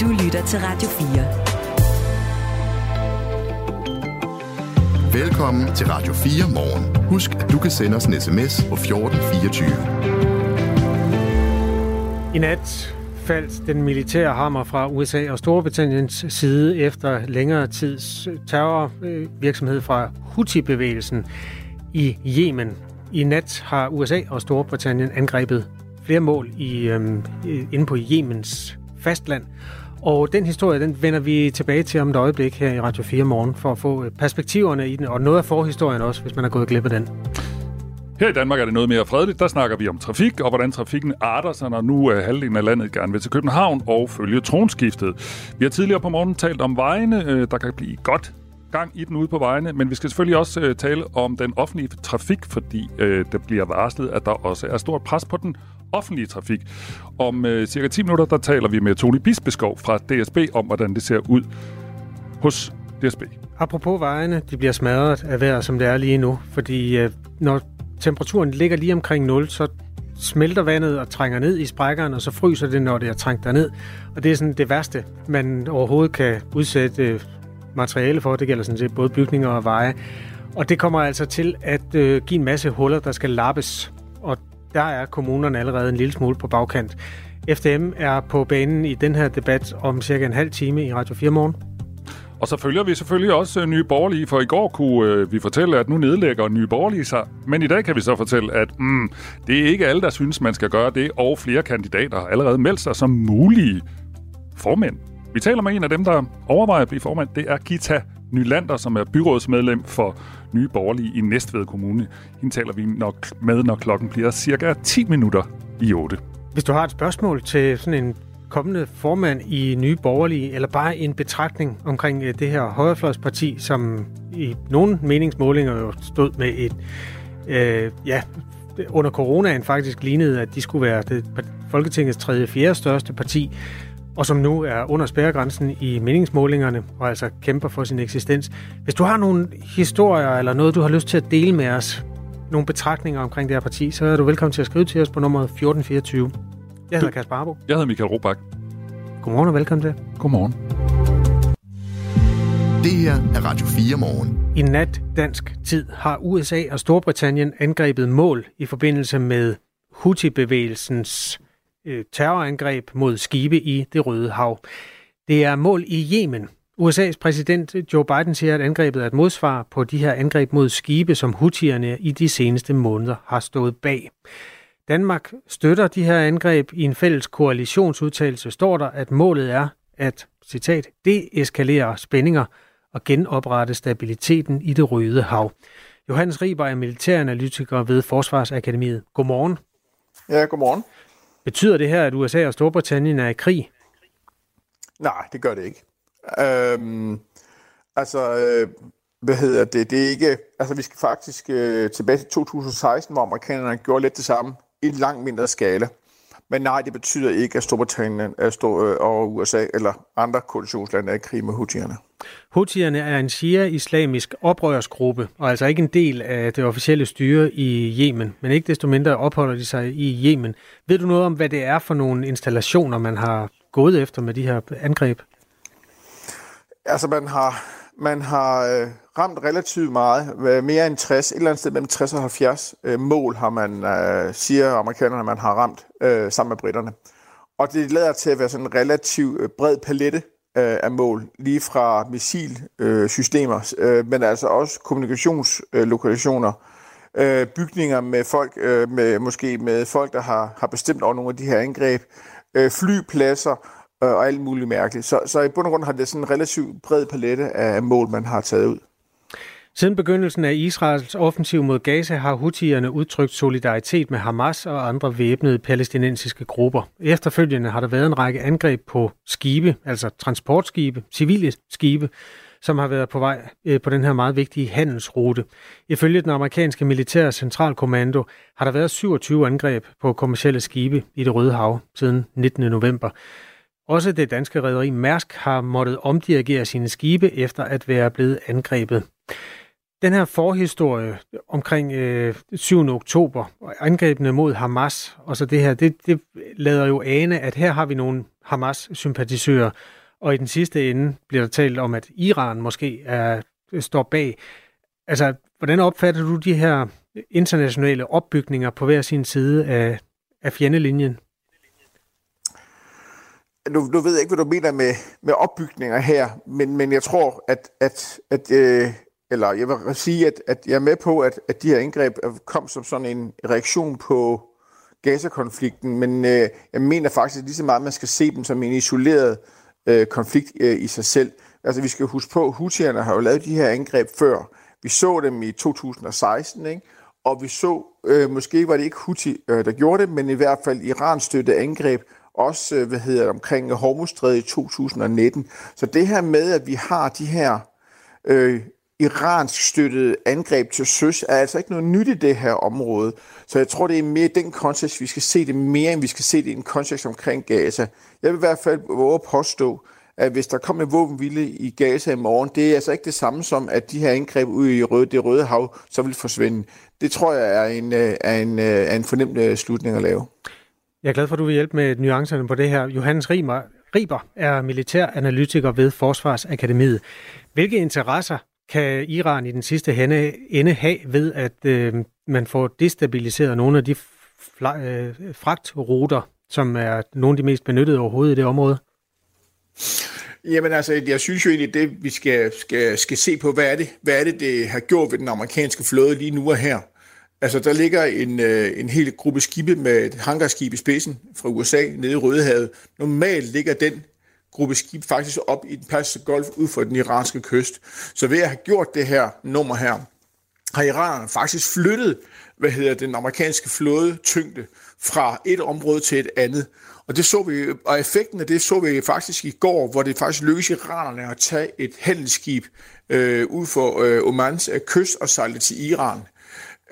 Du lytter til Radio 4. Velkommen til Radio 4 morgen. Husk, at du kan sende os en sms på 1424. I nat faldt den militære hammer fra USA og Storbritanniens side efter længere tids terrorvirksomhed fra Houthi-bevægelsen i Yemen. I nat har USA og Storbritannien angrebet flere mål i, øhm, inde på Yemens fastland. Og den historie, den vender vi tilbage til om et øjeblik her i Radio 4 morgen, for at få øh, perspektiverne i den, og noget af forhistorien også, hvis man har gået glip af den. Her i Danmark er det noget mere fredeligt. Der snakker vi om trafik, og hvordan trafikken arter sig, når nu er halvdelen af landet gerne vil til København og følge tronskiftet. Vi har tidligere på morgen talt om vejene. Øh, der kan blive godt gang i den ude på vejene, men vi skal selvfølgelig også øh, tale om den offentlige trafik, fordi øh, der bliver varslet, at der også er stort pres på den offentlige trafik. Om øh, cirka 10 minutter, der taler vi med Tony Bisbeskov fra DSB om, hvordan det ser ud hos DSB. Apropos vejene, de bliver smadret af vejr, som det er lige nu, fordi øh, når temperaturen ligger lige omkring 0, så smelter vandet og trænger ned i sprækkerne, og så fryser det, når det er trængt derned. Og det er sådan det værste, man overhovedet kan udsætte øh, materiale for. Det gælder sådan set både bygninger og veje. Og det kommer altså til at øh, give en masse huller, der skal lappes. Og der er kommunerne allerede en lille smule på bagkant. FDM er på banen i den her debat om cirka en halv time i Radio 4 morgen. Og så følger vi selvfølgelig også øh, Nye Borgerlige, for i går kunne øh, vi fortælle, at nu nedlægger Nye Borgerlige sig. Men i dag kan vi så fortælle, at mm, det er ikke alle, der synes, man skal gøre det, og flere kandidater har allerede meldt sig som mulige formænd. Vi taler med en af dem, der overvejer at blive formand. Det er Gita Nylander, som er byrådsmedlem for Nye Borgerlige i Næstved Kommune. Hende taler vi nok med, når klokken bliver cirka 10 minutter i 8. Hvis du har et spørgsmål til sådan en kommende formand i Nye Borgerlige, eller bare en betragtning omkring øh, det her højrefløjsparti, som i nogle meningsmålinger jo stod med et, øh, ja, under coronaen faktisk lignede, at de skulle være det, Folketingets tredje fjerde største parti, og som nu er under spærregrænsen i meningsmålingerne, og altså kæmper for sin eksistens. Hvis du har nogle historier, eller noget, du har lyst til at dele med os, nogle betragtninger omkring det her parti, så er du velkommen til at skrive til os på nummer 1424. Jeg hedder Kasper Arbo. Jeg hedder Michael Robach. Godmorgen og velkommen til. Godmorgen. Det her er Radio 4 morgen. I nat dansk tid har USA og Storbritannien angrebet mål i forbindelse med Houthi-bevægelsens øh, terrorangreb mod skibe i det Røde Hav. Det er mål i Yemen. USA's præsident Joe Biden siger, at angrebet er et modsvar på de her angreb mod skibe, som hutierne i de seneste måneder har stået bag. Danmark støtter de her angreb. I en fælles koalitionsudtalelse står der, at målet er at, citat, deeskalere spændinger og genoprette stabiliteten i det røde hav. Johannes Riber er militæranalytiker ved Forsvarsakademiet. Godmorgen. Ja, godmorgen. Betyder det her, at USA og Storbritannien er i krig? Nej, det gør det ikke. Øhm, altså, øh, hvad hedder det? Det er ikke... Altså, vi skal faktisk øh, tilbage til 2016, hvor amerikanerne gjorde lidt det samme i langt mindre skala. Men nej, det betyder ikke, at Storbritannien er stor, øh, og USA eller andre koalitionslande er i krig med Houthierne. Houthierne er en shia-islamisk oprørsgruppe, og altså ikke en del af det officielle styre i Yemen, men ikke desto mindre opholder de sig i Yemen. Ved du noget om, hvad det er for nogle installationer, man har gået efter med de her angreb? Altså, man har, man har øh, ramt relativt meget. Øh, mere end 60, et eller andet sted mellem 60 og 70 øh, mål har man, øh, siger amerikanerne, man har ramt øh, sammen med britterne. Og det lader til at være sådan en relativt øh, bred palette øh, af mål, lige fra missilsystemer, øh, øh men altså også kommunikationslokationer, øh, bygninger med folk, øh, med, måske med folk, der har, har bestemt over nogle af de her angreb, øh, flypladser og alt muligt mærkeligt. Så, så i bund og grund har det sådan en relativt bred palette af mål, man har taget ud. Siden begyndelsen af Israels offensiv mod Gaza har Houthierne udtrykt solidaritet med Hamas og andre væbnede palæstinensiske grupper. Efterfølgende har der været en række angreb på skibe, altså transportskibe, civile skibe, som har været på vej øh, på den her meget vigtige handelsrute. Ifølge den amerikanske militære centralkommando har der været 27 angreb på kommersielle skibe i det Røde Hav siden 19. november. Også det danske rederi Mærsk har måttet omdirigere sine skibe efter at være blevet angrebet. Den her forhistorie omkring øh, 7. oktober, angrebene mod Hamas og så det her, det, det lader jo ane, at her har vi nogle Hamas-sympatisører. Og i den sidste ende bliver der talt om, at Iran måske er, øh, står bag. Altså, hvordan opfatter du de her internationale opbygninger på hver sin side af, af fjendelinjen? Nu, nu ved jeg ikke, hvad du mener med, med opbygninger her, men, men jeg tror, at, at, at øh, eller jeg vil sige, at, at jeg er med på, at, at de her indgreb kom som sådan en reaktion på Gaza-konflikten, men øh, jeg mener faktisk lige så meget, at man skal se dem som en isoleret øh, konflikt øh, i sig selv. Altså vi skal huske på, at Houthierne har jo lavet de her angreb før. Vi så dem i 2016, ikke? og vi så, øh, måske var det ikke Houthi, øh, der gjorde det, men i hvert fald Iran støttede angreb, også øh, hvad hedder det, omkring Hormuzstrædet i 2019. Så det her med, at vi har de her øh, iransk støttede angreb til søs, er altså ikke noget nyt i det her område. Så jeg tror, det er mere i den kontekst, vi skal se det mere, end vi skal se det i en kontekst omkring Gaza. Jeg vil i hvert fald våge at påstå, at hvis der kommer en våbenvilde i Gaza i morgen, det er altså ikke det samme som, at de her angreb ude i røde, det røde hav, så vil forsvinde. Det tror jeg er en, øh, er en, øh, er en fornemt øh, slutning at lave. Jeg er glad for, at du vil hjælpe med nuancerne på det her. Johannes Rimer, Riber er militæranalytiker ved Forsvarsakademiet. Hvilke interesser kan Iran i den sidste hende, ende have ved, at øh, man får destabiliseret nogle af de øh, fragtruter, som er nogle af de mest benyttede overhovedet i det område? Jamen altså, jeg synes jo egentlig, det vi skal, skal, skal se på, hvad er, det, hvad er det, det har gjort ved den amerikanske flåde lige nu og her. Altså, der ligger en, øh, en hel gruppe skibe med et hangarskib i spidsen fra USA nede i Rødehavet. Normalt ligger den gruppe skib faktisk op i den Persiske Golf ud for den iranske kyst. Så ved at have gjort det her nummer her, har iranerne faktisk flyttet hvad hedder den amerikanske flåde tyngde fra et område til et andet. Og det så vi, og effekten af det så vi faktisk i går, hvor det faktisk lykkedes iranerne at tage et handelsskib øh, ud for øh, Omans øh, kyst og sejle til Iran.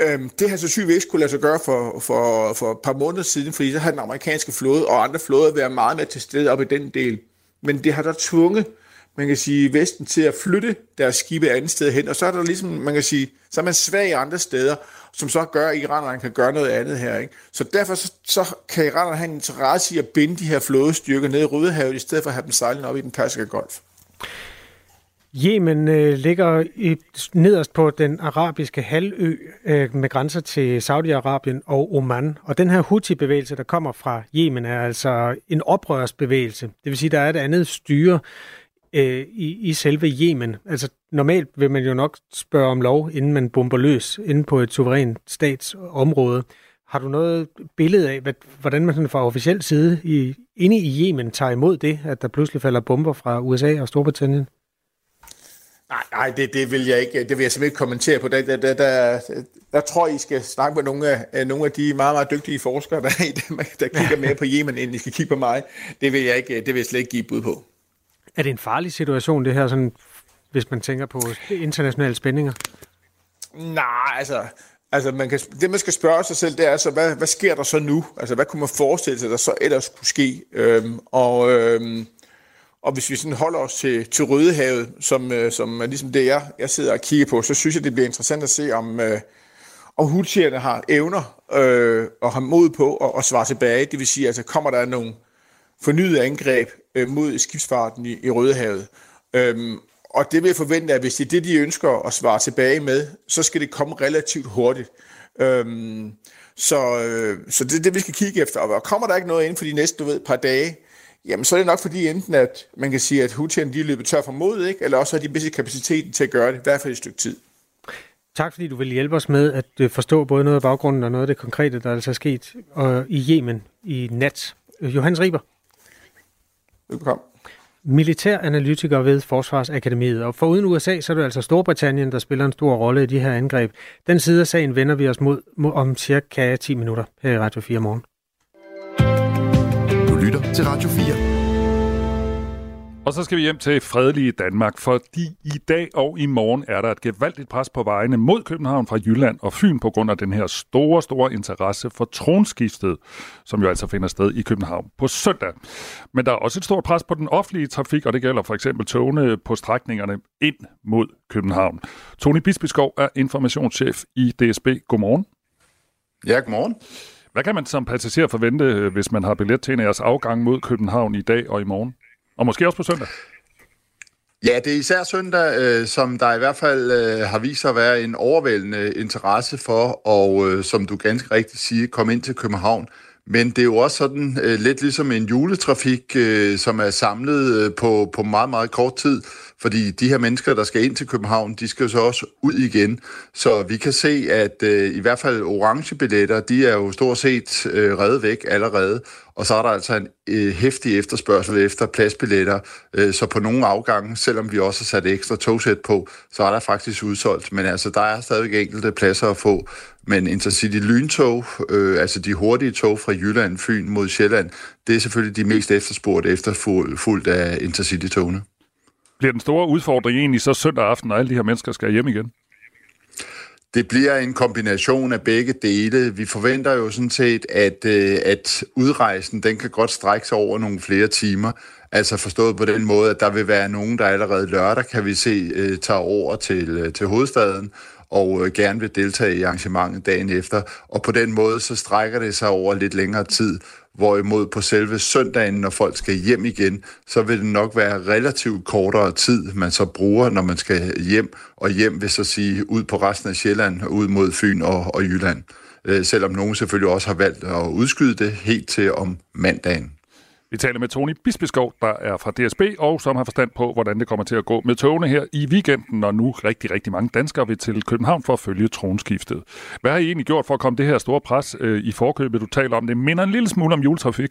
Øhm, det har sandsynligvis kunne lade sig gøre for, for, for et par måneder siden, fordi så har den amerikanske flåde og andre flåder været meget mere til stede op i den del. Men det har der tvunget, man kan sige, Vesten til at flytte deres skibe andet sted hen, og så er der ligesom, man kan sige, så er man svag andre steder, som så gør, at iranerne kan gøre noget andet her. Ikke? Så derfor så, så kan iranerne have en interesse i at binde de her flådestyrker ned i Rødehavet, i stedet for at have dem sejlende op i den persiske golf. Yemen øh, ligger i, nederst på den arabiske halvø øh, med grænser til Saudi-Arabien og Oman. Og den her Houthi-bevægelse, der kommer fra Yemen, er altså en oprørsbevægelse. Det vil sige, der er et andet styre øh, i, i selve Yemen. Altså normalt vil man jo nok spørge om lov, inden man bomber løs inde på et suverænt statsområde. Har du noget billede af, hvad, hvordan man fra officiel side i, inde i Yemen tager imod det, at der pludselig falder bomber fra USA og Storbritannien? Nej, nej det, det vil jeg ikke. Det vil jeg simpelthen ikke kommentere på. Der, der, der, der, der tror jeg, I skal snakke med nogle af, nogle af de meget, meget dygtige forskere, der, der kigger mere på Yemen, end I skal kigge på mig. Det vil jeg, ikke, det vil jeg slet ikke give bud på. Er det en farlig situation, det her, sådan, hvis man tænker på internationale spændinger? Nej, altså, altså man kan, det man skal spørge sig selv, det er altså, hvad, hvad sker der så nu? Altså, hvad kunne man forestille sig, der så ellers kunne ske? Øhm, og, øhm, og hvis vi sådan holder os til, til Rødehavet, som, øh, som er ligesom det, jeg, jeg sidder og kigger på, så synes jeg, det bliver interessant at se, om, øh, om Houthierne har evner øh, og har mod på at, at svare tilbage. Det vil sige, altså kommer der nogle fornyede angreb øh, mod skibsfarten i, i Rødehavet. Øhm, og det vil jeg forvente, at hvis det er det, de ønsker at svare tilbage med, så skal det komme relativt hurtigt. Øhm, så, øh, så det er det, vi skal kigge efter. Og kommer der ikke noget inden for de næste du ved, par dage, jamen så er det nok fordi enten, at man kan sige, at Houthierne de er løbet tør for mod, ikke? eller også har de bedste kapaciteten til at gøre det, i hvert fald et stykke tid. Tak fordi du vil hjælpe os med at øh, forstå både noget af baggrunden og noget af det konkrete, der altså er sket og i Yemen i nat. Johannes Riber. Velkommen. Militæranalytiker ved Forsvarsakademiet. Og for uden USA, så er det altså Storbritannien, der spiller en stor rolle i de her angreb. Den side af sagen vender vi os mod, mod om cirka 10 minutter her i Radio 4 morgen. Lytter til Radio 4. Og så skal vi hjem til fredelige Danmark, fordi i dag og i morgen er der et gevaldigt pres på vejene mod København fra Jylland og Fyn på grund af den her store, store interesse for tronskiftet, som jo altså finder sted i København på søndag. Men der er også et stort pres på den offentlige trafik, og det gælder for eksempel togene på strækningerne ind mod København. Tony Bisbeskov er informationschef i DSB. Godmorgen. Ja, godmorgen. Hvad kan man som passager forvente, øh, hvis man har billet til en af jeres afgang mod København i dag og i morgen? Og måske også på søndag? Ja, det er især søndag, øh, som der i hvert fald øh, har vist sig at være en overvældende interesse for, og øh, som du ganske rigtigt siger, komme ind til København. Men det er jo også sådan øh, lidt ligesom en juletrafik, øh, som er samlet øh, på, på meget, meget kort tid. Fordi de her mennesker, der skal ind til København, de skal jo så også ud igen. Så vi kan se, at øh, i hvert fald orange billetter, de er jo stort set øh, reddet væk allerede. Og så er der altså en øh, hæftig efterspørgsel efter pladsbilletter. Øh, så på nogle afgange, selvom vi også har sat ekstra togsæt på, så er der faktisk udsolgt. Men altså, der er stadig enkelte pladser at få. Men Intercity lyntog, øh, altså de hurtige tog fra Jylland, Fyn mod Sjælland, det er selvfølgelig de mest efterspurgte efterfulgt af Intercity-togene. Bliver den store udfordring egentlig så søndag aften, når alle de her mennesker skal hjem igen? Det bliver en kombination af begge dele. Vi forventer jo sådan set, at, øh, at udrejsen den kan godt strække sig over nogle flere timer. Altså forstået på den måde, at der vil være nogen, der allerede lørdag, kan vi se, øh, tager over til, øh, til hovedstaden og øh, gerne vil deltage i arrangementet dagen efter. Og på den måde, så strækker det sig over lidt længere tid. Hvorimod på selve søndagen, når folk skal hjem igen, så vil det nok være relativt kortere tid, man så bruger, når man skal hjem. Og hjem vil så sige ud på resten af Sjælland, ud mod Fyn og, og Jylland. Øh, selvom nogen selvfølgelig også har valgt at udskyde det helt til om mandagen. Vi taler med Tony Bispeskov, der er fra DSB, og som har forstand på, hvordan det kommer til at gå med togene her i weekenden, når nu rigtig, rigtig mange danskere vil til København for at følge tronskiftet. Hvad har I egentlig gjort for at komme det her store pres øh, i forkøbet, du taler om? Det minder en lille smule om juletrafik.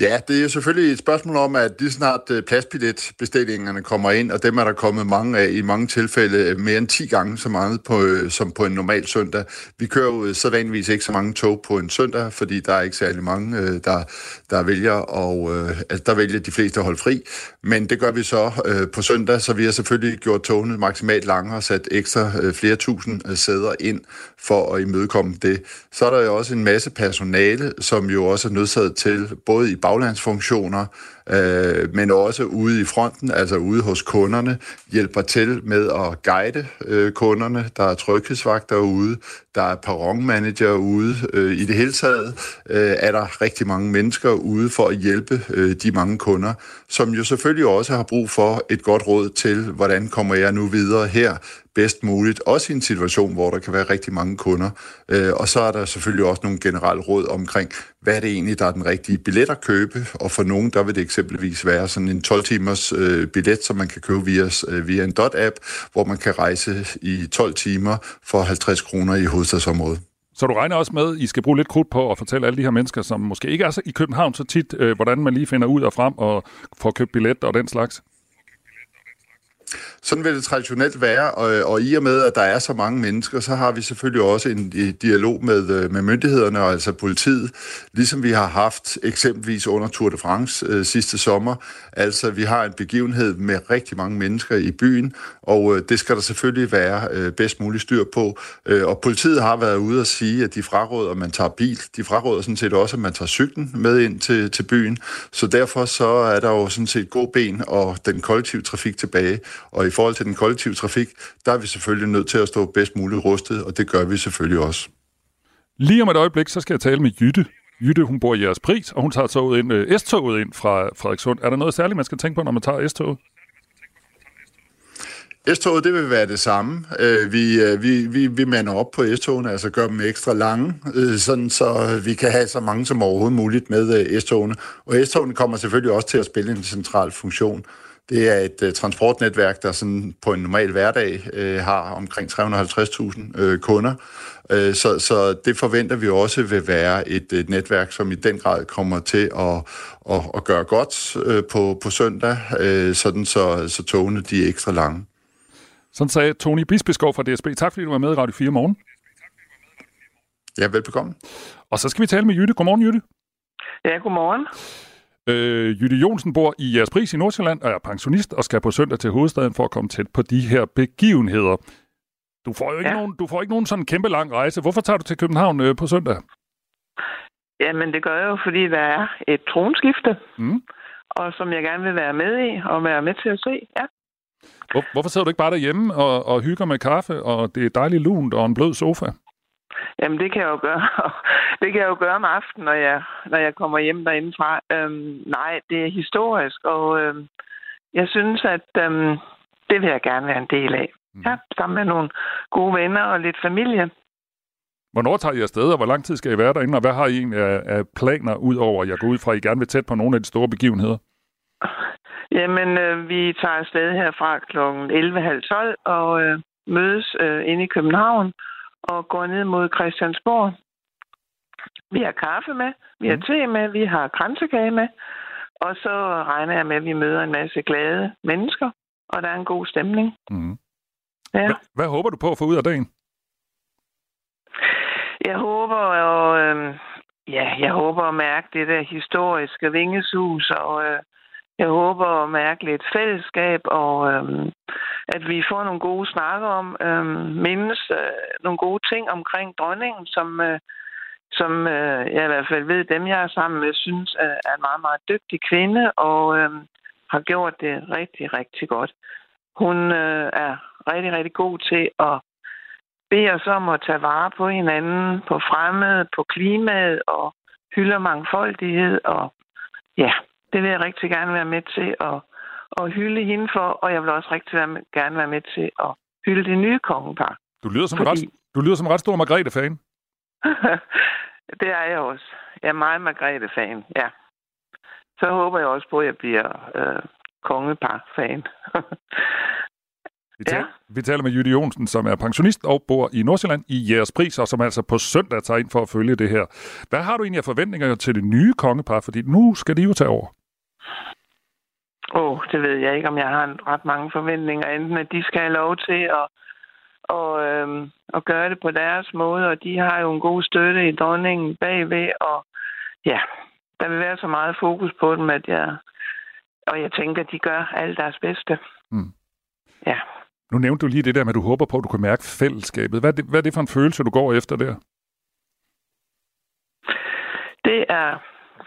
Ja, det er selvfølgelig et spørgsmål om, at lige snart øh, pladsbilletbestillingerne kommer ind, og dem er der kommet mange af i mange tilfælde øh, mere end 10 gange så meget på, øh, som på en normal søndag. Vi kører jo sædvanligvis ikke så mange tog på en søndag, fordi der er ikke særlig mange, der, der vælger, og altså, der vælger de fleste at holde fri. Men det gør vi så på søndag, så vi har selvfølgelig gjort togene maksimalt lange og sat ekstra flere tusind sæder ind for at imødekomme det. Så er der jo også en masse personale, som jo også er nødsaget til, både i baglandsfunktioner, øh, men også ude i fronten, altså ude hos kunderne, hjælper til med at guide øh, kunderne. Der er tryghedsvagter ude, der er perronmanager ude. Øh, I det hele taget øh, er der rigtig mange mennesker ude for at hjælpe øh, de mange kunder, som jo selvfølgelig også har brug for et godt råd til, hvordan kommer jeg nu videre her bedst muligt, også i en situation, hvor der kan være rigtig mange kunder. Øh, og så er der selvfølgelig også nogle generelle råd omkring, hvad er det egentlig, der er den rigtige billet at købe, og for nogen, der vil det eksempelvis være sådan en 12-timers øh, billet, som man kan købe via, øh, via en dot-app, hvor man kan rejse i 12 timer for 50 kroner i hovedstadsområdet. Så du regner også med, at I skal bruge lidt krudt på at fortælle alle de her mennesker, som måske ikke er så i København så tit, øh, hvordan man lige finder ud og frem og får købt billet og den slags? Sådan vil det traditionelt være, og, og i og med, at der er så mange mennesker, så har vi selvfølgelig også en dialog med, øh, med myndighederne, altså politiet, ligesom vi har haft eksempelvis under Tour de France øh, sidste sommer. Altså, vi har en begivenhed med rigtig mange mennesker i byen, og øh, det skal der selvfølgelig være øh, bedst muligt styr på. Øh, og politiet har været ude og sige, at de fraråder, at man tager bil. De fraråder sådan set også, at man tager cyklen med ind til, til byen. Så derfor så er der jo sådan set god ben og den kollektive trafik tilbage. Og i forhold til den kollektive trafik, der er vi selvfølgelig nødt til at stå bedst muligt rustet, og det gør vi selvfølgelig også. Lige om et øjeblik, så skal jeg tale med Jytte. Jytte, hun bor i jeres pris, og hun tager toget ind, øh, S-toget ind fra Frederikssund. Er der noget særligt, man skal tænke på, når man tager S-toget? S-toget, det vil være det samme. Øh, vi, øh, vi, vi, vi mander op på S-togene, altså gør dem ekstra lange, øh, sådan så vi kan have så mange som overhovedet muligt med S-togene. Og S-togene kommer selvfølgelig også til at spille en central funktion. Det er et uh, transportnetværk, der sådan på en normal hverdag uh, har omkring 350.000 uh, kunder. Uh, så, så det forventer vi også vil være et, et netværk, som i den grad kommer til at, at, at gøre godt uh, på, på søndag, uh, sådan så, så togene de er ekstra lange. Sådan sagde Tony Bispeskov fra DSB. Tak fordi du var med i Radio 4 morgen. Ja, velbekomme. Og så skal vi tale med Jytte. Godmorgen, Jytte. Ja, godmorgen. Øh, Jytte Jonsen bor i jeres pris i Nordsjælland og er pensionist og skal på søndag til hovedstaden for at komme tæt på de her begivenheder. Du får jo ikke, ja. nogen, du får ikke nogen sådan kæmpe lang rejse. Hvorfor tager du til København øh, på søndag? Jamen, det gør jeg jo, fordi der er et tronskifte, mm. og som jeg gerne vil være med i og være med til at se. Ja. Hvor, hvorfor sidder du ikke bare derhjemme og, og hygger med kaffe, og det er dejligt lunt og en blød sofa? Jamen, det kan jeg jo gøre. det kan jeg jo gøre om aftenen, når jeg, når jeg kommer hjem derindefra. Øhm, nej, det er historisk, og øhm, jeg synes, at øhm, det vil jeg gerne være en del af. Mm. Ja, sammen med nogle gode venner og lidt familie. Hvornår tager I afsted, og hvor lang tid skal I være derinde, og hvad har I egentlig af, af planer ud over, jeg går ud fra, at I gerne vil tæt på nogle af de store begivenheder? Jamen, øh, vi tager afsted herfra kl. 11.30 og øh, mødes øh, inde i København og går ned mod Christiansborg. Vi har kaffe med, vi har mm. te med, vi har kransekage med, og så regner jeg med, at vi møder en masse glade mennesker, og der er en god stemning. Mm. Ja. Hvad, hvad håber du på at få ud af dagen? Jeg håber og øh, ja, jeg håber at mærke det der historiske vingesus, og øh, jeg håber at mærke lidt fællesskab, og øh, at vi får nogle gode snakker om, øh, mindes øh, nogle gode ting omkring dronningen, som, øh, som øh, jeg i hvert fald ved, dem jeg er sammen med, synes er en meget, meget dygtig kvinde, og øh, har gjort det rigtig, rigtig godt. Hun øh, er rigtig, rigtig god til at bede os om at tage vare på hinanden, på fremmede, på klimaet og hylder mangfoldighed. Og ja, det vil jeg rigtig gerne være med til at, at hylde hende for, og jeg vil også rigtig gerne være med til at hylde det nye kongepar. Du lyder som, Fordi... ret, du lyder som en ret stor Margrethe-fan. det er jeg også. Jeg er meget Margrethe-fan, ja. Så håber jeg også på, at jeg bliver øh, kongepar-fan. Vi, taler, ja. vi taler med Jytte Jonsen, som er pensionist og bor i Nordsjælland i jeres pris, og som altså på søndag tager ind for at følge det her. Hvad har du egentlig af forventninger til det nye kongepar? Fordi nu skal de jo tage over. Åh, oh, det ved jeg ikke, om jeg har ret mange forventninger. Enten at de skal have lov til at, og, øhm, at gøre det på deres måde, og de har jo en god støtte i dronningen bagved, og ja, der vil være så meget fokus på dem, at jeg, og jeg tænker, at de gør alt deres bedste. Mm. Ja. Nu nævnte du lige det der med, at du håber på, at du kan mærke fællesskabet. Hvad er det, hvad er det for en følelse, du går efter der? Det er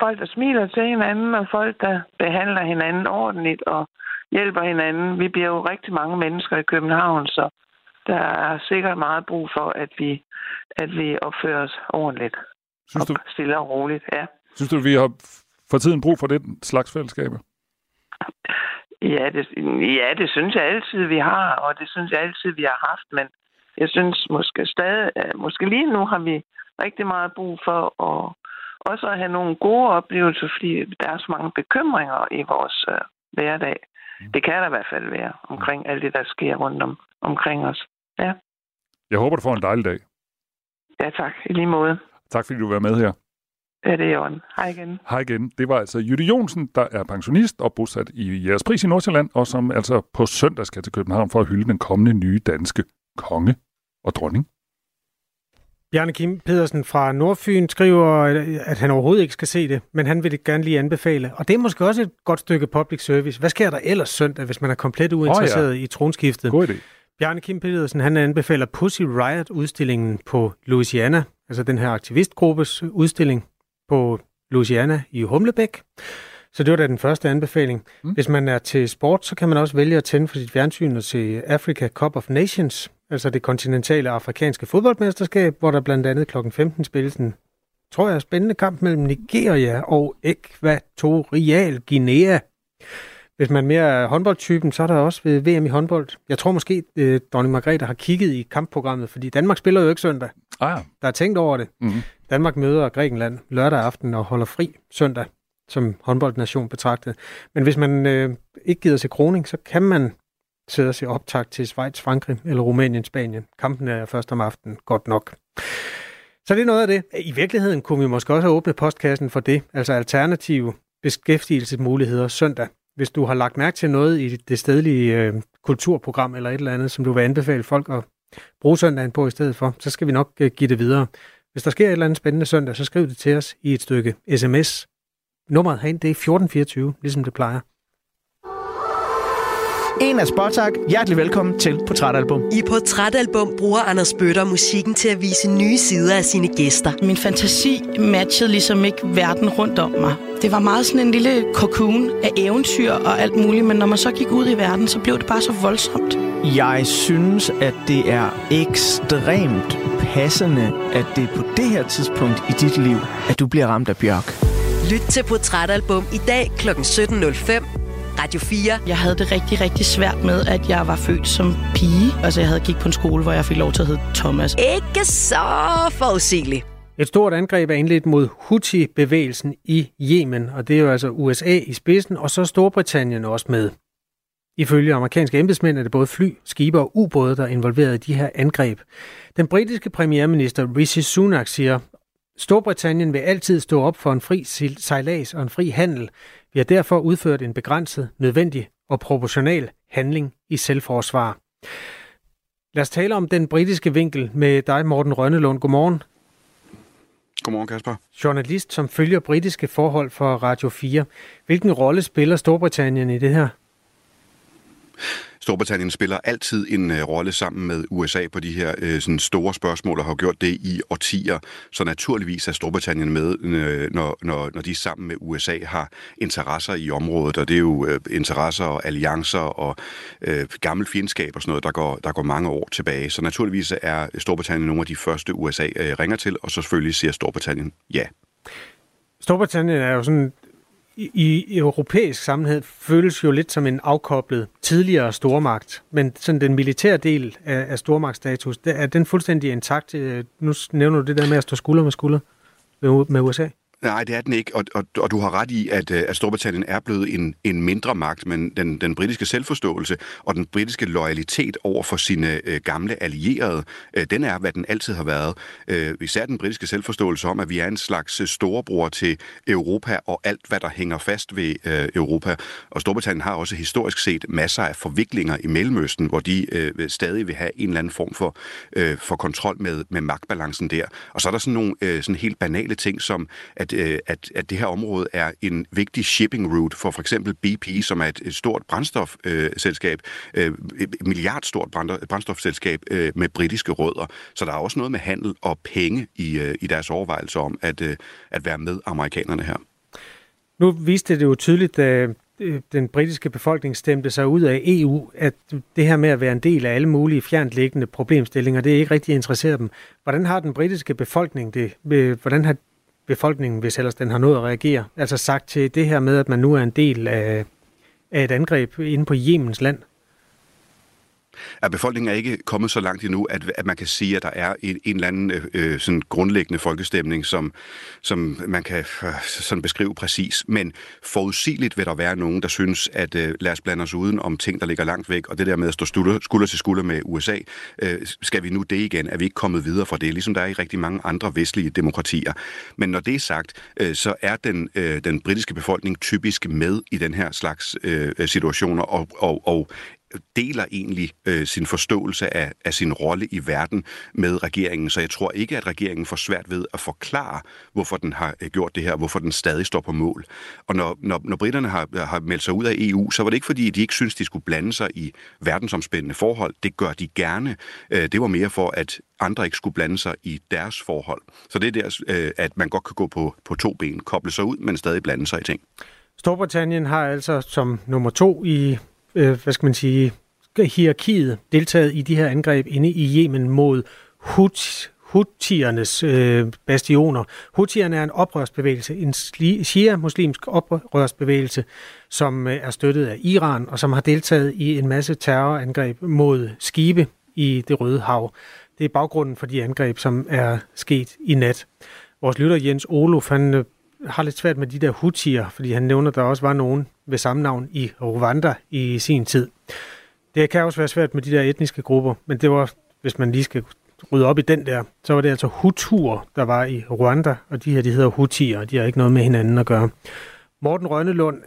folk, der smiler til hinanden, og folk, der behandler hinanden ordentligt og hjælper hinanden. Vi bliver jo rigtig mange mennesker i København, så der er sikkert meget brug for, at vi, at vi opfører os ordentligt. Synes du, og stille og roligt, ja. Synes du, vi har for tiden brug for den slags fællesskaber? Ja det, ja, det synes jeg altid, vi har, og det synes jeg altid, vi har haft, men jeg synes måske stadig, måske lige nu har vi rigtig meget brug for at også at have nogle gode oplevelser, fordi der er så mange bekymringer i vores uh, hverdag. Mm. Det kan der i hvert fald være omkring alt det, der sker rundt om, omkring os. Ja. Jeg håber, du får en dejlig dag. Ja, tak. I lige måde. Tak, fordi du var med her. Ja, det er Jørgen. Hej igen. Hej igen. Det var altså Jytte Jonsen, der er pensionist og bosat i jeres pris i Nordsjælland, og som altså på søndag skal til København for at hylde den kommende nye danske konge og dronning. Bjarne Kim Pedersen fra Nordfyn skriver, at han overhovedet ikke skal se det, men han vil det gerne lige anbefale. Og det er måske også et godt stykke public service. Hvad sker der ellers søndag, hvis man er komplet uinteresseret oh, ja. i tronskiftet? God idé. Bjarne Kim Pedersen, han anbefaler Pussy Riot-udstillingen på Louisiana, altså den her aktivistgruppes udstilling på Louisiana i Humlebæk. Så det var da den første anbefaling. Mm. Hvis man er til sport, så kan man også vælge at tænde for sit fjernsyn og se Africa Cup of Nations, altså det kontinentale afrikanske fodboldmesterskab, hvor der blandt andet kl. 15 spilles en, tror jeg, spændende kamp mellem Nigeria og Ekvatorial Guinea. Hvis man mere er håndboldtypen, så er der også ved VM i håndbold. Jeg tror måske, øh, Dronning Margrethe har kigget i kampprogrammet, fordi Danmark spiller jo ikke søndag. Ah. Der er tænkt over det. Mm-hmm. Danmark møder Grækenland lørdag aften og holder fri søndag som håndboldnation betragtet. Men hvis man øh, ikke gider til kroning, så kan man sidde og se optag til Schweiz, Frankrig eller Rumænien, Spanien. Kampen er først om aftenen, godt nok. Så det er noget af det. I virkeligheden kunne vi måske også åbne postkassen for det, altså alternative beskæftigelsesmuligheder søndag. Hvis du har lagt mærke til noget i det stedlige øh, kulturprogram eller et eller andet, som du vil anbefale folk at bruge søndagen på i stedet for, så skal vi nok øh, give det videre. Hvis der sker et eller andet spændende søndag, så skriv det til os i et stykke sms. Nummeret herinde, det er 1424, ligesom det plejer. En af Spotak. Hjertelig velkommen til Portrætalbum. I Portrætalbum bruger Anders Bøtter musikken til at vise nye sider af sine gæster. Min fantasi matchede ligesom ikke verden rundt om mig. Det var meget sådan en lille cocoon af eventyr og alt muligt, men når man så gik ud i verden, så blev det bare så voldsomt. Jeg synes, at det er ekstremt passende, at det er på det her tidspunkt i dit liv, at du bliver ramt af bjørk. Lyt til Portrætalbum i dag kl. 17.05. Radio 4. Jeg havde det rigtig, rigtig svært med, at jeg var født som pige. Altså, jeg havde gik på en skole, hvor jeg fik lov til at hedde Thomas. Ikke så forudsigeligt. Et stort angreb er indledt mod Houthi-bevægelsen i Yemen, og det er jo altså USA i spidsen, og så Storbritannien også med. Ifølge amerikanske embedsmænd er det både fly, skibe og ubåde, der er involveret i de her angreb. Den britiske premierminister Rishi Sunak siger, Storbritannien vil altid stå op for en fri sejlads og en fri handel. Vi har derfor udført en begrænset, nødvendig og proportional handling i selvforsvar. Lad os tale om den britiske vinkel med dig, Morten Rønnelund. Godmorgen. Godmorgen, Kasper. Journalist, som følger britiske forhold for Radio 4. Hvilken rolle spiller Storbritannien i det her? Storbritannien spiller altid en øh, rolle sammen med USA på de her øh, sådan store spørgsmål, og har gjort det i årtier. Så naturligvis er Storbritannien med, øh, når, når, når de sammen med USA har interesser i området, og det er jo øh, interesser og alliancer og øh, gammel fjendskab og sådan noget, der går, der går mange år tilbage. Så naturligvis er Storbritannien nogle af de første, USA øh, ringer til, og så selvfølgelig siger Storbritannien ja. Storbritannien er jo sådan i europæisk sammenhæng føles jo lidt som en afkoblet tidligere stormagt, men sådan den militære del af, af stormagtsstatus, er den fuldstændig intakt? Øh, nu nævner du det der med at stå skulder med skulder med USA. Nej, det er den ikke, og, og, og du har ret i, at, øh, at Storbritannien er blevet en, en mindre magt, men den, den britiske selvforståelse og den britiske loyalitet over for sine øh, gamle allierede, øh, den er, hvad den altid har været. Øh, især den britiske selvforståelse om, at vi er en slags øh, storebror til Europa og alt, hvad der hænger fast ved øh, Europa. Og Storbritannien har også historisk set masser af forviklinger i Mellemøsten, hvor de øh, stadig vil have en eller anden form for, øh, for kontrol med, med magtbalancen der. Og så er der sådan nogle øh, sådan helt banale ting, som at at, øh, at, at det her område er en vigtig shipping route for for eksempel BP, som er et, et stort brændstofselskab, øh, øh, et milliardstort brændstofselskab øh, med britiske rødder. Så der er også noget med handel og penge i, øh, i deres overvejelser om at, øh, at være med amerikanerne her. Nu viste det jo tydeligt, da øh, den britiske befolkning stemte sig ud af EU, at det her med at være en del af alle mulige fjernliggende problemstillinger, det er ikke rigtig interesseret dem. Hvordan har den britiske befolkning det? Øh, hvordan har befolkningen, hvis ellers den har nået at reagere? Altså sagt til det her med, at man nu er en del af, af et angreb inde på Jemens land? At befolkningen er ikke kommet så langt endnu, at, at man kan sige, at der er en, en eller anden øh, øh, sådan grundlæggende folkestemning, som, som man kan øh, sådan beskrive præcis. Men forudsigeligt vil der være nogen, der synes, at øh, lad os blande os uden om ting, der ligger langt væk, og det der med at stå skulder, skulder til skulder med USA, øh, skal vi nu det igen? Er vi ikke kommet videre fra det, ligesom der er i rigtig mange andre vestlige demokratier? Men når det er sagt, øh, så er den, øh, den britiske befolkning typisk med i den her slags øh, situationer, og, og, og deler egentlig øh, sin forståelse af, af sin rolle i verden med regeringen. Så jeg tror ikke, at regeringen får svært ved at forklare, hvorfor den har øh, gjort det her, hvorfor den stadig står på mål. Og når, når, når britterne har, øh, har meldt sig ud af EU, så var det ikke fordi, de ikke synes, de skulle blande sig i verdensomspændende forhold. Det gør de gerne. Øh, det var mere for, at andre ikke skulle blande sig i deres forhold. Så det er der, øh, at man godt kan gå på, på to ben, koble sig ud, men stadig blande sig i ting. Storbritannien har altså som nummer to i øh, hvad skal man sige, hierarkiet deltaget i de her angreb inde i Yemen mod Hut, Houthiernes øh, bastioner. Houthierne er en oprørsbevægelse, en shia-muslimsk oprørsbevægelse, som øh, er støttet af Iran, og som har deltaget i en masse terrorangreb mod skibe i det Røde Hav. Det er baggrunden for de angreb, som er sket i nat. Vores lytter Jens Olof, han øh, har lidt svært med de der hutier, fordi han nævner, at der også var nogen ved samme navn i Rwanda i sin tid. Det kan også være svært med de der etniske grupper, men det var, hvis man lige skal rydde op i den der, så var det altså Hutuer, der var i Rwanda, og de her, de hedder Hutier, og de har ikke noget med hinanden at gøre. Morten Rønnelund,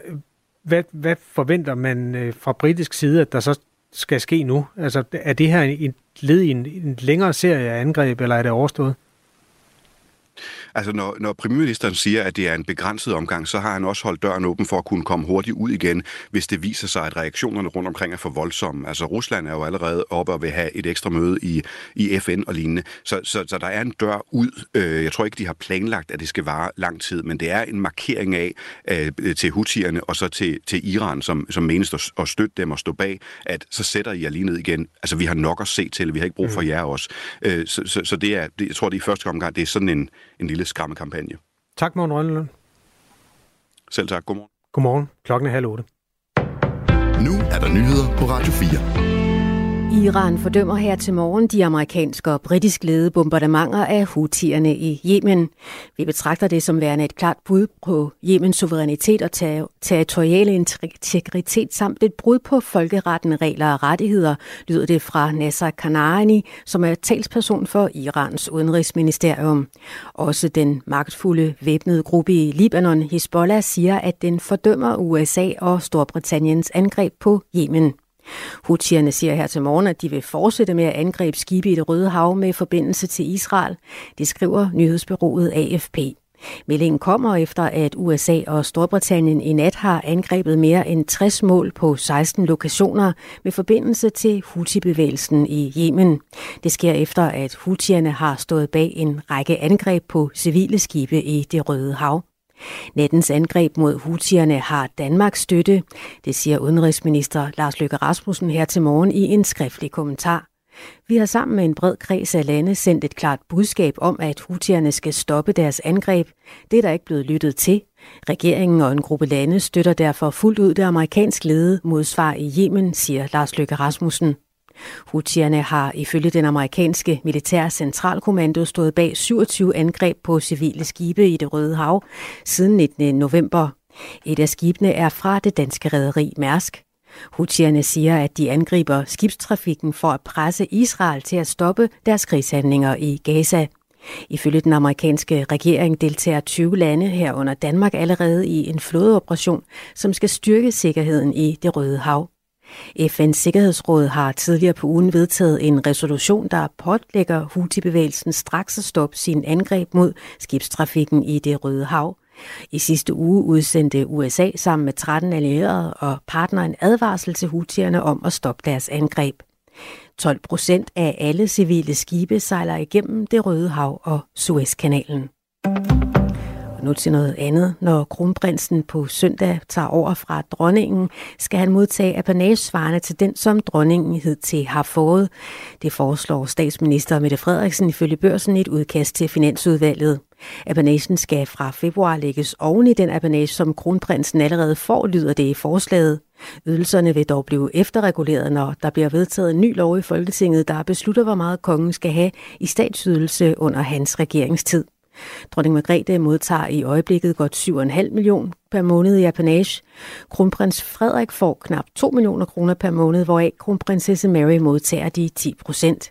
hvad, hvad forventer man øh, fra britisk side, at der så skal ske nu? Altså, er det her et led i en, en længere serie af angreb, eller er det overstået? Altså, når, når premierministeren siger, at det er en begrænset omgang, så har han også holdt døren åben for at kunne komme hurtigt ud igen, hvis det viser sig, at reaktionerne rundt omkring er for voldsomme. Altså, Rusland er jo allerede oppe og vil have et ekstra møde i, i FN og lignende. Så, så, så der er en dør ud. Øh, jeg tror ikke, de har planlagt, at det skal vare lang tid, men det er en markering af øh, til hutierne og så til, til Iran, som, som menes at, at støtte dem og stå bag, at så sætter I jer lige ned igen. Altså, vi har nok at se til, vi har ikke brug for mm. jer også. Øh, så, så, så det er, det, jeg tror, det er i første omgang, det er sådan en, en lille skræmmekampagne. Tak, Morten Rønnelund. Selv tak. Godmorgen. Godmorgen. Klokken er halv otte. Nu er der nyheder på Radio 4. Iran fordømmer her til morgen de amerikanske og britisk ledede bombardementer af hutierne i Yemen. Vi betragter det som værende et klart bud på Yemens suverænitet og ter- territoriale integritet samt et brud på folkeretten, regler og rettigheder, lyder det fra Nasser Kanani, som er talsperson for Irans udenrigsministerium. Også den magtfulde væbnede gruppe i Libanon, Hezbollah, siger, at den fordømmer USA og Storbritanniens angreb på Yemen. Houthierne siger her til morgen, at de vil fortsætte med at angribe skibe i det Røde Hav med forbindelse til Israel. Det skriver nyhedsbyrået AFP. Meldingen kommer efter, at USA og Storbritannien i nat har angrebet mere end 60 mål på 16 lokationer med forbindelse til Houthi-bevægelsen i Yemen. Det sker efter, at Houthierne har stået bag en række angreb på civile skibe i det Røde Hav. Nattens angreb mod hutierne har Danmarks støtte, det siger udenrigsminister Lars Løkke Rasmussen her til morgen i en skriftlig kommentar. Vi har sammen med en bred kreds af lande sendt et klart budskab om, at hutierne skal stoppe deres angreb. Det er der ikke blevet lyttet til. Regeringen og en gruppe lande støtter derfor fuldt ud det amerikansk ledede modsvar i Yemen, siger Lars Løkke Rasmussen. Houthierne har ifølge den amerikanske militære centralkommando stået bag 27 angreb på civile skibe i det Røde Hav siden 19. november. Et af skibene er fra det danske rederi Mærsk. Houthierne siger, at de angriber skibstrafikken for at presse Israel til at stoppe deres krigshandlinger i Gaza. Ifølge den amerikanske regering deltager 20 lande herunder Danmark allerede i en flådeoperation, som skal styrke sikkerheden i det Røde Hav. FN's Sikkerhedsråd har tidligere på ugen vedtaget en resolution, der pålægger Houthi-bevægelsen straks at stoppe sin angreb mod skibstrafikken i det Røde Hav. I sidste uge udsendte USA sammen med 13 allierede og partnere en advarsel til Houthierne om at stoppe deres angreb. 12 procent af alle civile skibe sejler igennem det Røde Hav og Suezkanalen nu til noget andet. Når kronprinsen på søndag tager over fra dronningen, skal han modtage apanagesvarende til den, som dronningen hed til har fået. Det foreslår statsminister Mette Frederiksen ifølge børsen i et udkast til Finansudvalget. Apanagen skal fra februar lægges oven i den apanage, som kronprinsen allerede får, lyder det i forslaget. Ydelserne vil dog blive efterreguleret, når der bliver vedtaget en ny lov i Folketinget, der beslutter, hvor meget kongen skal have i statsydelse under hans regeringstid. Dronning Margrethe modtager i øjeblikket godt 7,5 millioner per måned i apanage. Kronprins Frederik får knap 2 millioner kroner per måned, hvoraf kronprinsesse Mary modtager de 10 procent.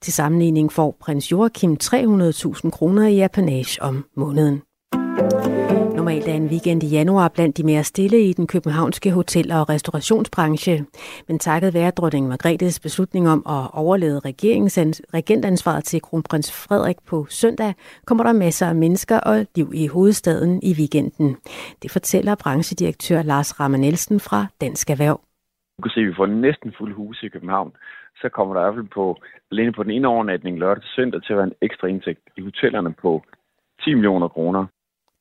Til sammenligning får prins Joachim 300.000 kroner i apanage om måneden. Normalt er en weekend i januar blandt de mere stille i den københavnske hotel- og restaurationsbranche. Men takket være dronning Margrethes beslutning om at overlede regentansvaret til kronprins Frederik på søndag, kommer der masser af mennesker og liv i hovedstaden i weekenden. Det fortæller branchedirektør Lars Ramanelsen fra Dansk Erhverv. Du kan se, at vi får næsten fuld hus i København. Så kommer der i hvert fald på, alene på den ene overnatning lørdag til søndag til at være en ekstra indtægt i hotellerne på 10 millioner kroner.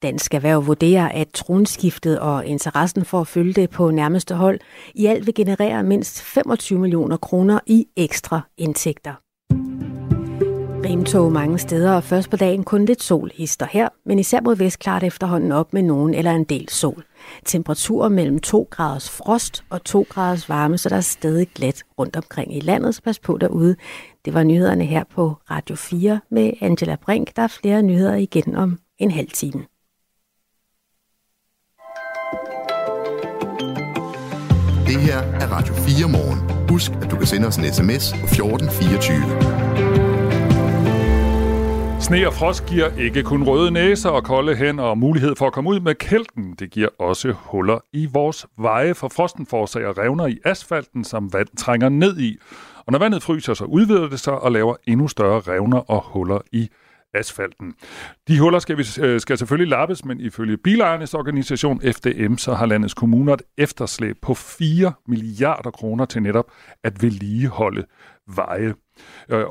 Dansk Erhverv vurderer, at tronskiftet og interessen for at følge det på nærmeste hold i alt vil generere mindst 25 millioner kroner i ekstra indtægter. Rimtog mange steder, og først på dagen kun lidt sol hister her, men især mod vest klart efterhånden op med nogen eller en del sol. Temperaturer mellem 2 graders frost og 2 graders varme, så der er stadig glat rundt omkring i landet, så pas på derude. Det var nyhederne her på Radio 4 med Angela Brink. Der er flere nyheder igen om en halv time. Det her er Radio 4 morgen. Husk, at du kan sende os en sms på 1424. Sne og frost giver ikke kun røde næser og kolde hænder og mulighed for at komme ud med kælken. Det giver også huller i vores veje, for frosten forårsager revner i asfalten, som vand trænger ned i. Og når vandet fryser, så udvider det sig og laver endnu større revner og huller i asfalten. De huller skal, vi, øh, skal selvfølgelig lappes, men ifølge bilejernes organisation FDM, så har landets kommuner et efterslæb på 4 milliarder kroner til netop at vedligeholde veje. Øh,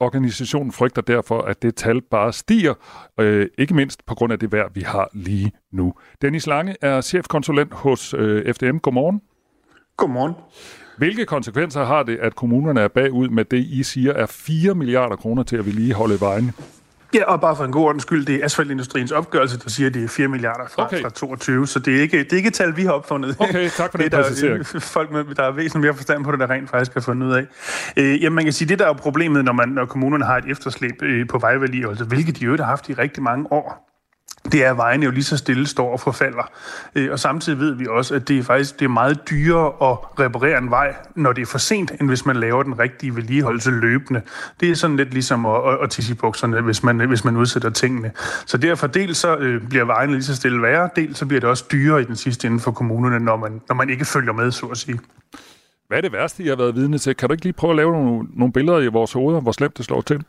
organisationen frygter derfor, at det tal bare stiger, øh, ikke mindst på grund af det vejr, vi har lige nu. Dennis Lange er chefkonsulent hos FDM. Godmorgen. Godmorgen. Hvilke konsekvenser har det, at kommunerne er bagud med det, I siger er 4 milliarder kroner til at vedligeholde vejen? Ja, og bare for en god ordens skyld, det er asfaltindustriens opgørelse, der siger, at det er 4 milliarder fra, okay. fra 22, så det er, ikke, det er ikke et tal, vi har opfundet. Okay, tak for det, det der. Er, folk, med, der er væsentligt mere forstand på det, der rent faktisk har fundet ud af. Øh, jamen, man kan sige, det der er problemet, når, man, når kommunerne har et efterslæb øh, på vejvedligeholdelse, hvilket de jo har haft i rigtig mange år, det er, at vejene jo lige så stille står og forfalder. Øh, og samtidig ved vi også, at det er faktisk det er meget dyrere at reparere en vej, når det er for sent, end hvis man laver den rigtige vedligeholdelse løbende. Det er sådan lidt ligesom at, at, at tisse i bukserne, hvis man, hvis man udsætter tingene. Så derfor dels så øh, bliver vejene lige så stille værre, dels så bliver det også dyrere i den sidste ende for kommunerne, når man, når man ikke følger med, så at sige. Hvad er det værste, I har været vidne til? Kan du ikke lige prøve at lave nogle, nogle billeder i vores hoveder, hvor slemt det slår til?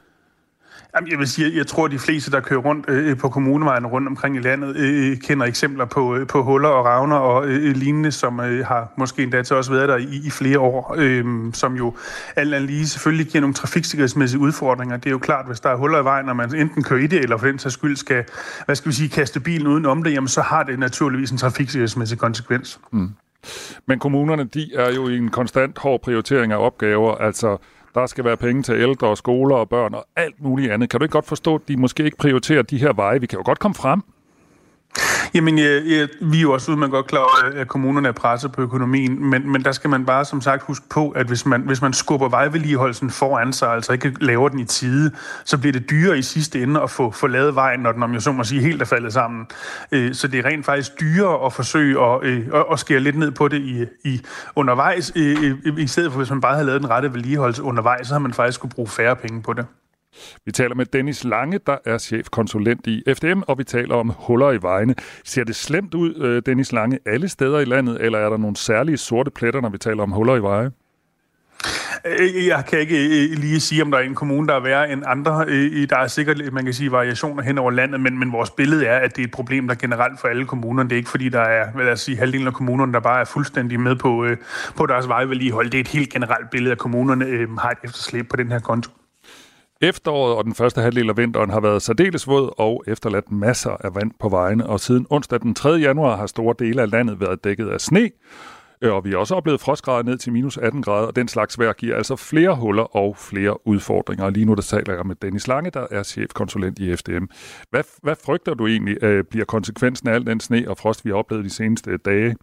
Jamen, jeg vil sige, jeg tror, at de fleste, der kører rundt øh, på kommunevejen rundt omkring i landet, øh, kender eksempler på, øh, på huller og ravner og øh, lignende, som øh, har måske endda til også været der i, i flere år, øh, som jo alt andet lige selvfølgelig giver nogle trafiksikkerhedsmæssige udfordringer. Det er jo klart, hvis der er huller i vejen, når man enten kører i det, eller for den sags skyld skal, hvad skal vi sige, kaste bilen uden om det, jamen så har det naturligvis en trafiksikkerhedsmæssig konsekvens. Mm. Men kommunerne, de er jo i en konstant hård prioritering af opgaver, altså der skal være penge til ældre og skoler og børn og alt muligt andet. Kan du ikke godt forstå, at de måske ikke prioriterer de her veje? Vi kan jo godt komme frem. Jamen, jeg, jeg, vi er jo også man godt klar over, at kommunerne er presset på økonomien, men, men der skal man bare som sagt huske på, at hvis man, hvis man skubber vejvedligeholdelsen foran sig, altså ikke laver den i tide, så bliver det dyrere i sidste ende at få, få lavet vejen, når den, om jeg så må sige, helt er faldet sammen. Øh, så det er rent faktisk dyrere at forsøge at, øh, at skære lidt ned på det i, i undervejs, i, i stedet for hvis man bare havde lavet den rette vedligeholdelse undervejs, så har man faktisk skulle bruge færre penge på det. Vi taler med Dennis Lange, der er chefkonsulent i FDM, og vi taler om huller i vejene. Ser det slemt ud, øh, Dennis Lange, alle steder i landet, eller er der nogle særlige sorte pletter, når vi taler om huller i veje? Øh, jeg kan ikke øh, lige sige, om der er en kommune, der er værre end andre. Der er sikkert, man kan sige, variationer hen over landet, men, men vores billede er, at det er et problem, der generelt for alle kommuner. Det er ikke fordi, der er, hvad lad os sige, halvdelen af kommunerne, der bare er fuldstændig med på, på deres vejvedligehold. Det er et helt generelt billede, at kommunerne har et efterslæb på den her konto. Efteråret og den første halvdel af vinteren har været særdeles våd og efterladt masser af vand på vejene, og siden onsdag den 3. januar har store dele af landet været dækket af sne, øh, og vi har også oplevet frostgrader ned til minus 18 grader, og den slags vejr giver altså flere huller og flere udfordringer. Og lige nu der taler jeg med Dennis Lange, der er chefkonsulent i FDM. Hvad, hvad frygter du egentlig øh, bliver konsekvensen af al den sne og frost, vi har oplevet de seneste dage?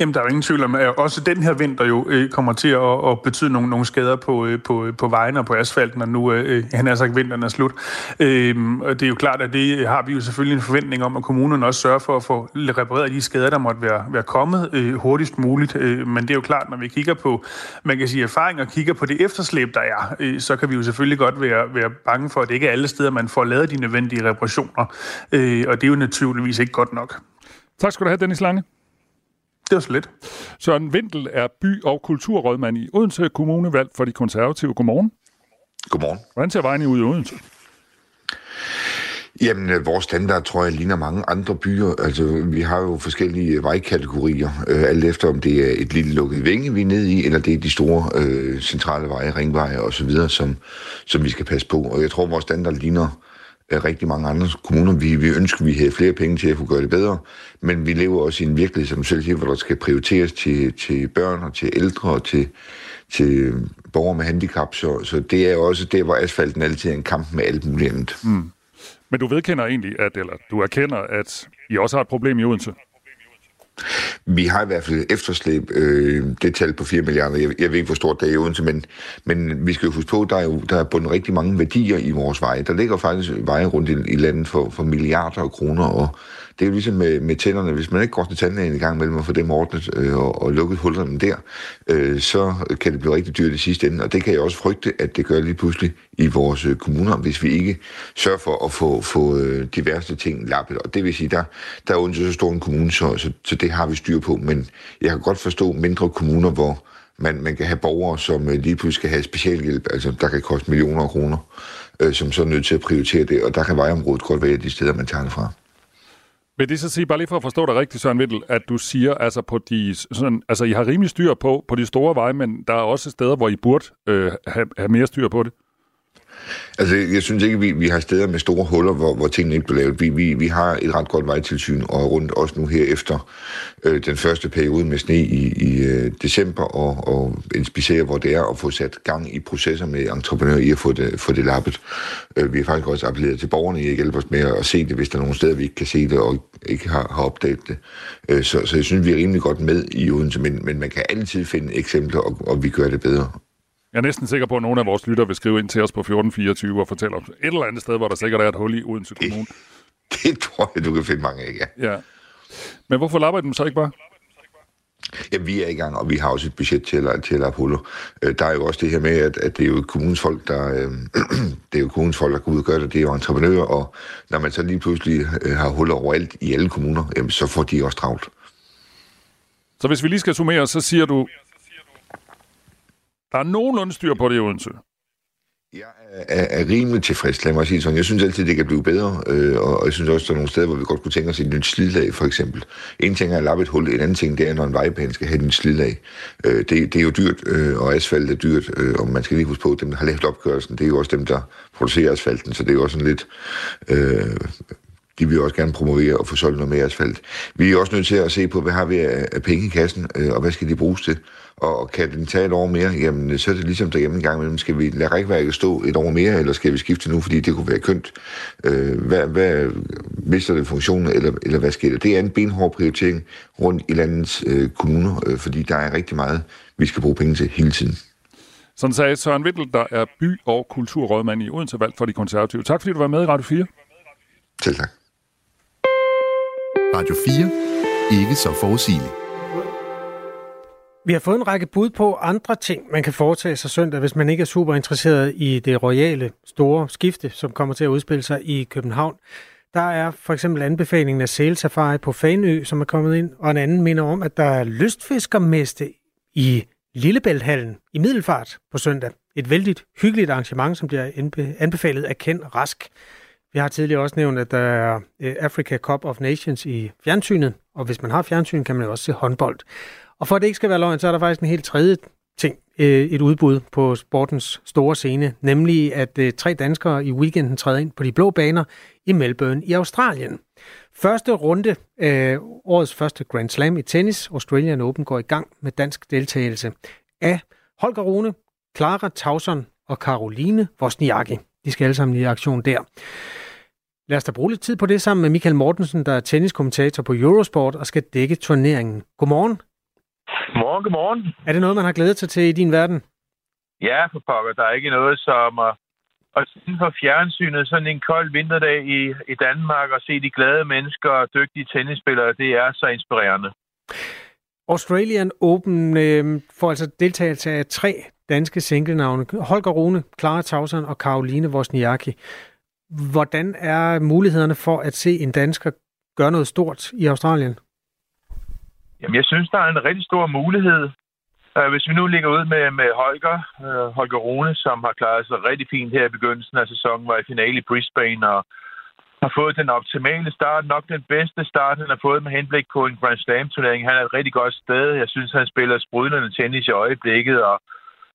Jamen, der er jo ingen tvivl om, at også den her vinter jo øh, kommer til at, at betyde nogle, nogle skader på, øh, på, øh, på vejene og på asfalten, og nu øh, øh, han er sagt, vinteren er slut. Øh, og det er jo klart, at det øh, har vi jo selvfølgelig en forventning om, at kommunerne også sørger for at få repareret de skader, der måtte være, være kommet øh, hurtigst muligt. Øh, men det er jo klart, når vi kigger på, man kan sige erfaring og kigger på det efterslæb, der er, øh, så kan vi jo selvfølgelig godt være, være bange for, at det ikke er alle steder, man får lavet de nødvendige reparationer. Øh, og det er jo naturligvis ikke godt nok. Tak skal du have, Dennis Lange. Det var så lidt. Søren Vindel er by- og kulturrådmand i Odense Kommune, valgt for de konservative. Godmorgen. Godmorgen. Hvordan ser vejen ud i Odense? Jamen, øh, vores standard, tror jeg, ligner mange andre byer. Altså, vi har jo forskellige vejkategorier, øh, alt efter om det er et lille lukket vinge, vi er nede i, eller det er de store øh, centrale veje, ringveje osv., som, som vi skal passe på. Og jeg tror, vores standard ligner rigtig mange andre kommuner. Vi, vi ønsker, at vi havde flere penge til at kunne gøre det bedre, men vi lever også i en virkelighed, som selv siger, hvor der skal prioriteres til, til børn og til ældre og til, til borgere med handicap, så, så det er også der, hvor asfalten altid er en kamp med alt muligt andet. Mm. Men du vedkender egentlig, at, eller du erkender, at I også har et problem i Odense? Vi har i hvert fald efterslæb, øh, det tal på 4 milliarder. Jeg, jeg ved ikke, hvor stort det er i Odense, men, men vi skal jo huske på, at der er jo der er bundet rigtig mange værdier i vores veje. Der ligger faktisk veje rundt i, i landet for, for milliarder af kroner, og det er jo ligesom med, med tænderne. Hvis man ikke går til tandlægen i gang mellem at få dem ordnet øh, og, og lukket hullerne der, øh, så kan det blive rigtig dyrt i sidste ende. Og det kan jeg også frygte, at det gør lige pludselig i vores øh, kommuner, hvis vi ikke sørger for at få, få øh, de værste ting lappet. Og det vil sige, der, der er Odense så stor en kommune, så, så, så det har vi styr på. Men jeg kan godt forstå mindre kommuner, hvor man, man kan have borgere, som øh, lige pludselig skal have specialhjælp, altså der kan koste millioner af kroner, øh, som så er nødt til at prioritere det, og der kan vejområdet godt være de steder, man tager det fra. Vil det så sige, bare lige for at forstå dig rigtigt, Søren Vittel, at du siger, altså, på de, sådan, altså I har rimelig styr på, på de store veje, men der er også steder, hvor I burde øh, have, have mere styr på det? Altså, jeg synes ikke, vi, vi har steder med store huller, hvor, hvor tingene ikke bliver lavet. Vi, vi, vi har et ret godt vejtilsyn, og rundt også nu her efter øh, den første periode med sne i, i øh, december, og, og inspicere, hvor det er, og få sat gang i processer med entreprenører i at få det, få det lappet. Øh, vi har faktisk også appelleret til borgerne i at hjælpe os med at se det, hvis der er nogle steder, vi ikke kan se det, og ikke har, har opdaget det. Øh, så, så jeg synes, vi er rimelig godt med i Odense, men, men man kan altid finde eksempler, og, og vi gør det bedre. Jeg er næsten sikker på, at nogle af vores lytter vil skrive ind til os på 1424 og fortælle om et eller andet sted, hvor der sikkert er et hul i Odense Kommune. Det, det tror jeg, du kan finde mange af, ja. ja. Men hvorfor lapper dem så ikke bare? Ja, vi er i gang, og vi har også et budget til at, til huller. Øh, der er jo også det her med, at, at det er jo kommunens folk, der, øh, det er jo kommunens folk, der går ud og gør det. Det er jo entreprenører, og når man så lige pludselig øh, har huller overalt i alle kommuner, jamen, så får de også travlt. Så hvis vi lige skal summere, så siger du, der er nogenlunde styr på det i Odense. Jeg er, er rimelig tilfreds, lad mig sige sådan. Jeg synes altid, det kan blive bedre, øh, og jeg synes også, der er nogle steder, hvor vi godt kunne tænke os et nyt slidlag, for eksempel. En ting er at lappe et hul, en anden ting det er, når en vejbane skal have et nyt slidlag. Øh, det, det er jo dyrt, øh, og asfalt er dyrt, øh, og man skal lige huske på, at dem, der har lavet opgørelsen, det er jo også dem, der producerer asfalten, så det er jo også sådan lidt... Øh, de vil også gerne promovere og få solgt noget mere asfalt. Vi er også nødt til at se på, hvad har vi af penge i kassen, øh, og hvad skal de bruges til? Og kan den tage et år mere, jamen så er det ligesom derhjemme en gang imellem. Skal vi lade rækværket stå et år mere, eller skal vi skifte nu, fordi det kunne være kønt? Øh, hvad, hvad mister det funktionen, eller, eller hvad sker der? Det er en benhård prioritering rundt i landets øh, kommuner, øh, fordi der er rigtig meget, vi skal bruge penge til hele tiden. Sådan sagde Søren Vittel, der er by- og kulturrådmand i Odense Valg for de konservative. Tak fordi du var med i Radio 4. Selv tak. Radio 4. Ikke så forudsigeligt. Vi har fået en række bud på andre ting, man kan foretage sig søndag, hvis man ikke er super interesseret i det royale store skifte, som kommer til at udspille sig i København. Der er for eksempel anbefalingen af sælsafari på Fanø, som er kommet ind, og en anden minder om, at der er lystfiskermeste i Lillebælthallen i Middelfart på søndag. Et vældig hyggeligt arrangement, som bliver anbefalet af Ken Rask. Vi har tidligere også nævnt, at der er øh, Africa Cup of Nations i fjernsynet, og hvis man har fjernsyn, kan man også se håndbold. Og for at det ikke skal være løgn, så er der faktisk en helt tredje ting, øh, et udbud på sportens store scene, nemlig at øh, tre danskere i weekenden træder ind på de blå baner i Melbourne i Australien. Første runde af årets første Grand Slam i tennis, Australian Open, går i gang med dansk deltagelse af Holger Rune, Clara Tauson og Caroline Wozniacki. De skal alle sammen i aktion der. Lad os da bruge lidt tid på det sammen med Michael Mortensen, der er tenniskommentator på Eurosport og skal dække turneringen. Godmorgen. Godmorgen, godmorgen. Er det noget, man har glædet sig til i din verden? Ja, for pokker. Der er ikke noget som at, at sende for fjernsynet sådan en kold vinterdag i, i Danmark og se de glade mennesker og dygtige tennisspillere. Det er så inspirerende. Australian Open øh, får altså deltagelse af tre danske singlenavne. Holger Rune, Clara Tausen og Karoline Wozniacki. Hvordan er mulighederne for at se en dansker gøre noget stort i Australien? Jamen, jeg synes, der er en rigtig stor mulighed. Øh, hvis vi nu ligger ud med, med Holger, øh, Holger Rune, som har klaret sig rigtig fint her i begyndelsen af sæsonen, var i finale i Brisbane og har fået den optimale start, nok den bedste start, han har fået med henblik på en Grand Slam-turnering. Han er et rigtig godt sted. Jeg synes, han spiller sprudlende tennis i øjeblikket og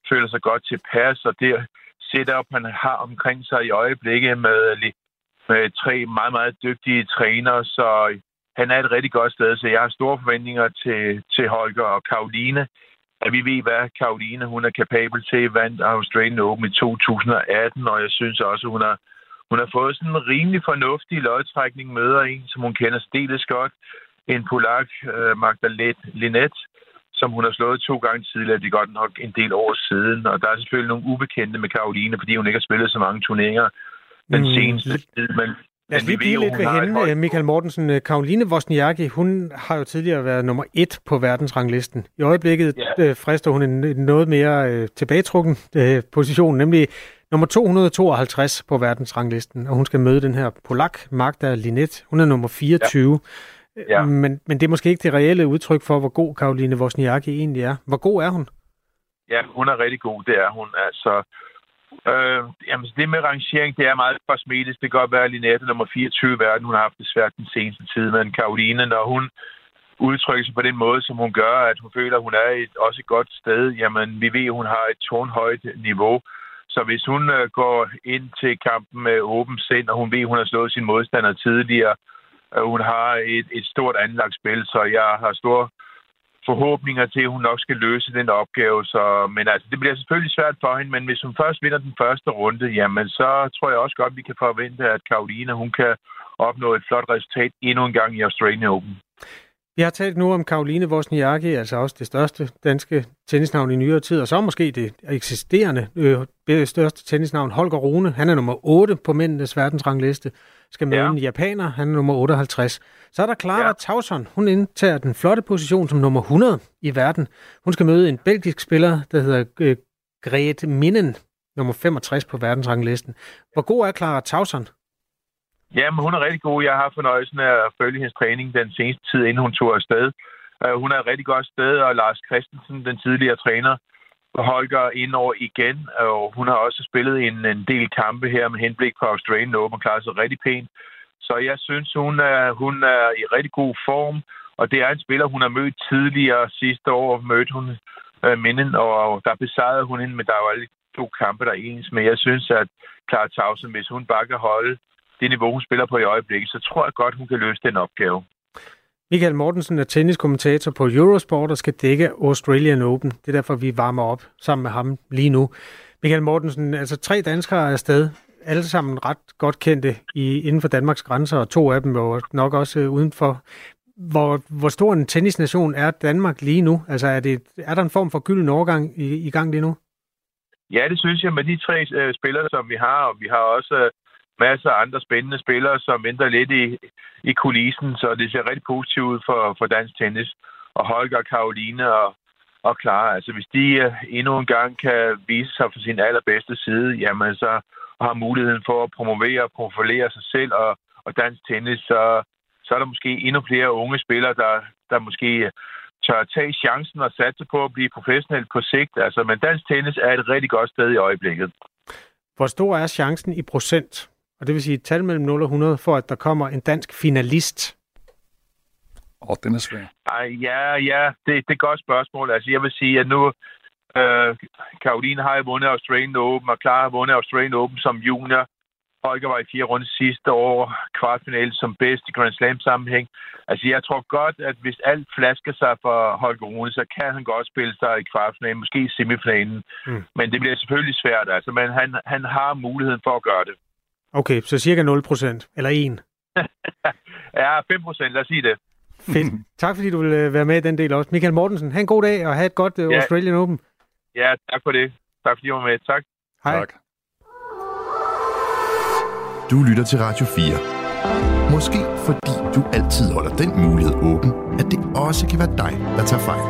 føler sig godt tilpas, og det setup, han har omkring sig i øjeblikket med, med tre meget, meget dygtige trænere, så han er et rigtig godt sted, så jeg har store forventninger til, til Holger og Karoline. At vi ved, hvad Karoline hun er kapabel til. Vandt Australian Open i 2018, og jeg synes også, hun har, hun har fået sådan en rimelig fornuftig lodtrækning. Møder en, som hun kender stiles godt. En polak, uh, Magda Linet, som hun har slået to gange tidligere. Det er godt nok en del år siden. Og der er selvfølgelig nogle ubekendte med Karoline, fordi hun ikke har spillet så mange turneringer den mm. seneste tid. Men Lad os lige blive lidt ved hende, øh, Michael Mortensen. Karoline Wozniacki, hun har jo tidligere været nummer et på verdensranglisten. I øjeblikket yeah. frister hun en, noget mere øh, tilbagetrukken øh, position, nemlig nummer 252 på verdensranglisten, og hun skal møde den her polak, Magda Linet. Hun er nummer 24. Ja. Ja. Men, men det er måske ikke det reelle udtryk for, hvor god Karoline Wozniacki egentlig er. Hvor god er hun? ja, hun er rigtig god, det er hun. Altså, øh, jamen, det med rangering, det er meget kosmetisk. Det kan godt være, at Linette nummer 24 i verden, hun har haft det svært den seneste tid, men Karoline, når hun udtrykker sig på den måde, som hun gør, at hun føler, at hun er et, også et godt sted, jamen vi ved, at hun har et tårnhøjt niveau. Så hvis hun øh, går ind til kampen med åben sind, og hun ved, at hun har slået sin modstander tidligere, og hun har et, et stort anlagt spil, så jeg har stor forhåbninger til, at hun nok skal løse den opgave. Så, men altså, det bliver selvfølgelig svært for hende, men hvis hun først vinder den første runde, jamen så tror jeg også godt, vi kan forvente, at Karoline hun kan opnå et flot resultat endnu en gang i Australian Open. Vi har talt nu om Karoline Wozniacki, altså også det største danske tennisnavn i nyere tid, og så måske det eksisterende øh, største tennisnavn, Holger Rune. Han er nummer 8 på mændenes verdensrangliste, skal møde ja. en japaner, han er nummer 58. Så er der Clara ja. Tauson, hun indtager den flotte position som nummer 100 i verden. Hun skal møde en belgisk spiller, der hedder øh, Grete Minnen, nummer 65 på verdensranglisten. Hvor god er Clara Tauson? Jamen, hun er rigtig god. Jeg har fornøjelsen af at følge hendes træning den seneste tid, inden hun tog afsted. Uh, hun er et rigtig godt sted, og Lars Christensen, den tidligere træner, Holger ind over igen, og hun har også spillet en, en del kampe her med henblik på Australian Open klarer klaret sig rigtig pænt. Så jeg synes, hun er, hun er i rigtig god form, og det er en spiller, hun har mødt tidligere. Sidste år mødte hun øh, Minden, og der besejrede hun hende, men der var alle to kampe, der er ens. Men jeg synes, at Clara Tausen, hvis hun bare kan holde det niveau, hun spiller på i øjeblikket, så tror jeg godt, hun kan løse den opgave. Michael Mortensen er tenniskommentator på Eurosport og skal dække Australian Open. Det er derfor, vi varmer op sammen med ham lige nu. Michael Mortensen, altså tre danskere er afsted. Alle sammen ret godt kendte i, inden for Danmarks grænser, og to af dem er nok også uh, udenfor. Hvor, hvor stor en tennisnation er Danmark lige nu? Altså er, det, er der en form for gylden overgang i, i gang lige nu? Ja, det synes jeg med de tre uh, spillere, som vi har, og vi har også uh, masser af andre spændende spillere, som venter lidt i, i kulissen, så det ser rigtig positivt ud for, for dansk tennis. Og Holger, Karoline og, og Clara, altså hvis de øh, endnu en gang kan vise sig fra sin allerbedste side, jamen så har muligheden for at promovere og profilere sig selv og, og dansk tennis, så, så er der måske endnu flere unge spillere, der, der måske tør tage chancen og satse på at blive professionel på sigt. Altså, men dansk tennis er et rigtig godt sted i øjeblikket. Hvor stor er chancen i procent? Og det vil sige et tal mellem 0 og 100, for at der kommer en dansk finalist. Åh, oh, den er svær. Ej, ja, ja, det, det er et godt spørgsmål. Altså, jeg vil sige, at nu... Øh, Karoline har vundet Australian Open, og Clara har vundet Australian Open som junior. Holger var i fire runder sidste år, kvartfinale som bedst i Grand Slam sammenhæng. Altså, jeg tror godt, at hvis alt flasker sig for Holger Rune, så kan han godt spille sig i kvartfinalen, måske i semifinalen. Mm. Men det bliver selvfølgelig svært, altså, men han, han har muligheden for at gøre det. Okay, så cirka 0% eller 1? ja, 5 lad os sige det. Fedt. Tak fordi du vil øh, være med i den del også. Michael Mortensen, have en god dag og have et godt uh, ja. Australian Open. Ja, tak for det. Tak fordi du var med. Tak. Hej. Tak. Du lytter til Radio 4. Måske fordi du altid holder den mulighed åben, at det også kan være dig, der tager fejl.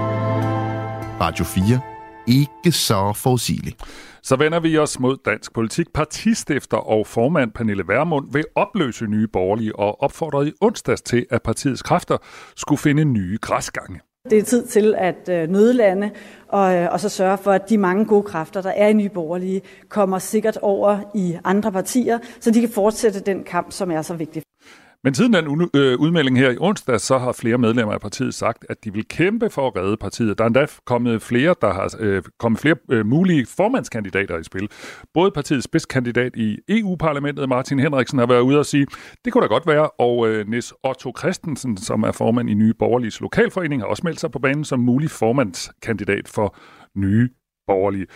Radio 4. Ikke så forudsigeligt. Så vender vi os mod dansk politik. Partistifter og formand Pernille Vermund vil opløse nye borgerlige og opfordrede i onsdags til, at partiets kræfter skulle finde nye græsgange. Det er tid til at øh, nødlande og, øh, og så sørge for, at de mange gode kræfter, der er i Nye Borgerlige, kommer sikkert over i andre partier, så de kan fortsætte den kamp, som er så vigtig. Men siden den øh, udmelding her i onsdag, så har flere medlemmer af partiet sagt, at de vil kæmpe for at redde partiet. Der er endda kommet flere, der har øh, kommet flere øh, mulige formandskandidater i spil. Både partiets spidskandidat i EU-parlamentet, Martin Henriksen, har været ude og sige, det kunne da godt være, og øh, Nis Otto Christensen, som er formand i Nye Borgerliges Lokalforening, har også meldt sig på banen som mulig formandskandidat for Nye Borgerlige.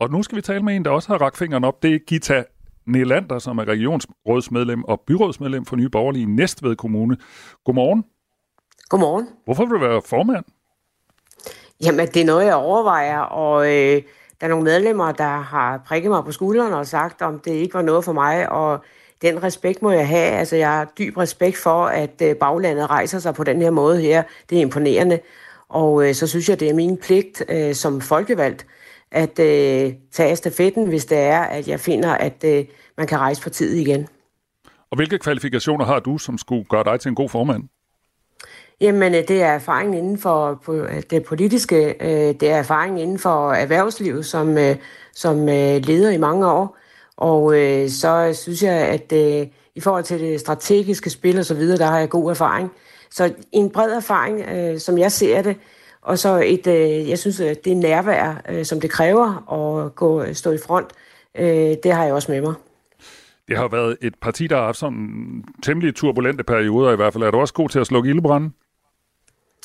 Og nu skal vi tale med en, der også har rakt fingeren op. Det er Gita Nelander, som er regionsrådsmedlem og byrådsmedlem for Nye Borgerlige i Næstved Kommune. Godmorgen. Godmorgen. Hvorfor vil du være formand? Jamen, det er noget, jeg overvejer, og øh, der er nogle medlemmer, der har prikket mig på skulderen og sagt, om det ikke var noget for mig, og den respekt må jeg have. Altså, jeg har dyb respekt for, at øh, baglandet rejser sig på den her måde her. Det er imponerende. Og øh, så synes jeg, det er min pligt øh, som folkevalgt at øh, tage stafetten, hvis det er, at jeg finder, at øh, man kan rejse partiet igen. Og hvilke kvalifikationer har du, som skulle gøre dig til en god formand? Jamen, øh, det er erfaring inden for det politiske, det er erfaring inden for erhvervslivet, som, som leder i mange år. Og så synes jeg, at i forhold til det strategiske spil og så videre, der har jeg god erfaring. Så en bred erfaring, som jeg ser det, og så et, jeg synes, at det nærvær, som det kræver at gå, stå i front, det har jeg også med mig. Det har været et parti, der har haft sådan temmelig turbulente perioder i hvert fald. Er du også god til at slukke ildebrænde?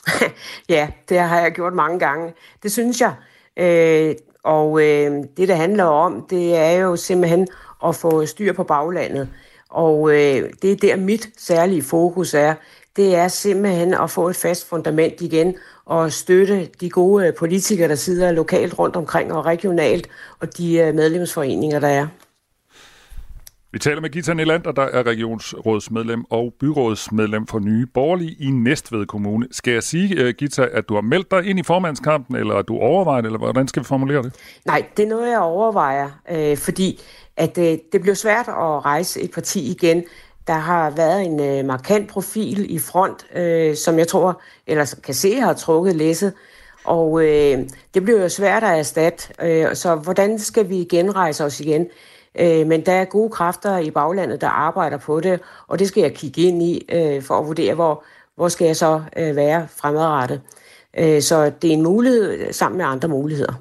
ja, det har jeg gjort mange gange. Det synes jeg. Øh, og øh, det, det handler om, det er jo simpelthen at få styr på baglandet. Og øh, det er der mit særlige fokus er. Det er simpelthen at få et fast fundament igen og støtte de gode øh, politikere, der sidder lokalt rundt omkring og regionalt, og de øh, medlemsforeninger, der er. Vi taler med Gita Nelander, der er regionsrådsmedlem og byrådsmedlem for Nye Borgerlige i Næstved Kommune. Skal jeg sige, øh, Gita, at du har meldt dig ind i formandskampen, eller at du overvejer det, eller hvordan skal vi formulere det? Nej, det er noget, jeg overvejer, øh, fordi at øh, det bliver svært at rejse et parti igen. Der har været en øh, markant profil i front, øh, som jeg tror, eller kan se, har trukket læsset. Og øh, det bliver jo svært at erstatte. Øh, så hvordan skal vi genrejse os igen? Øh, men der er gode kræfter i baglandet, der arbejder på det, og det skal jeg kigge ind i øh, for at vurdere, hvor, hvor skal jeg så øh, være fremadrettet. Øh, så det er en mulighed sammen med andre muligheder.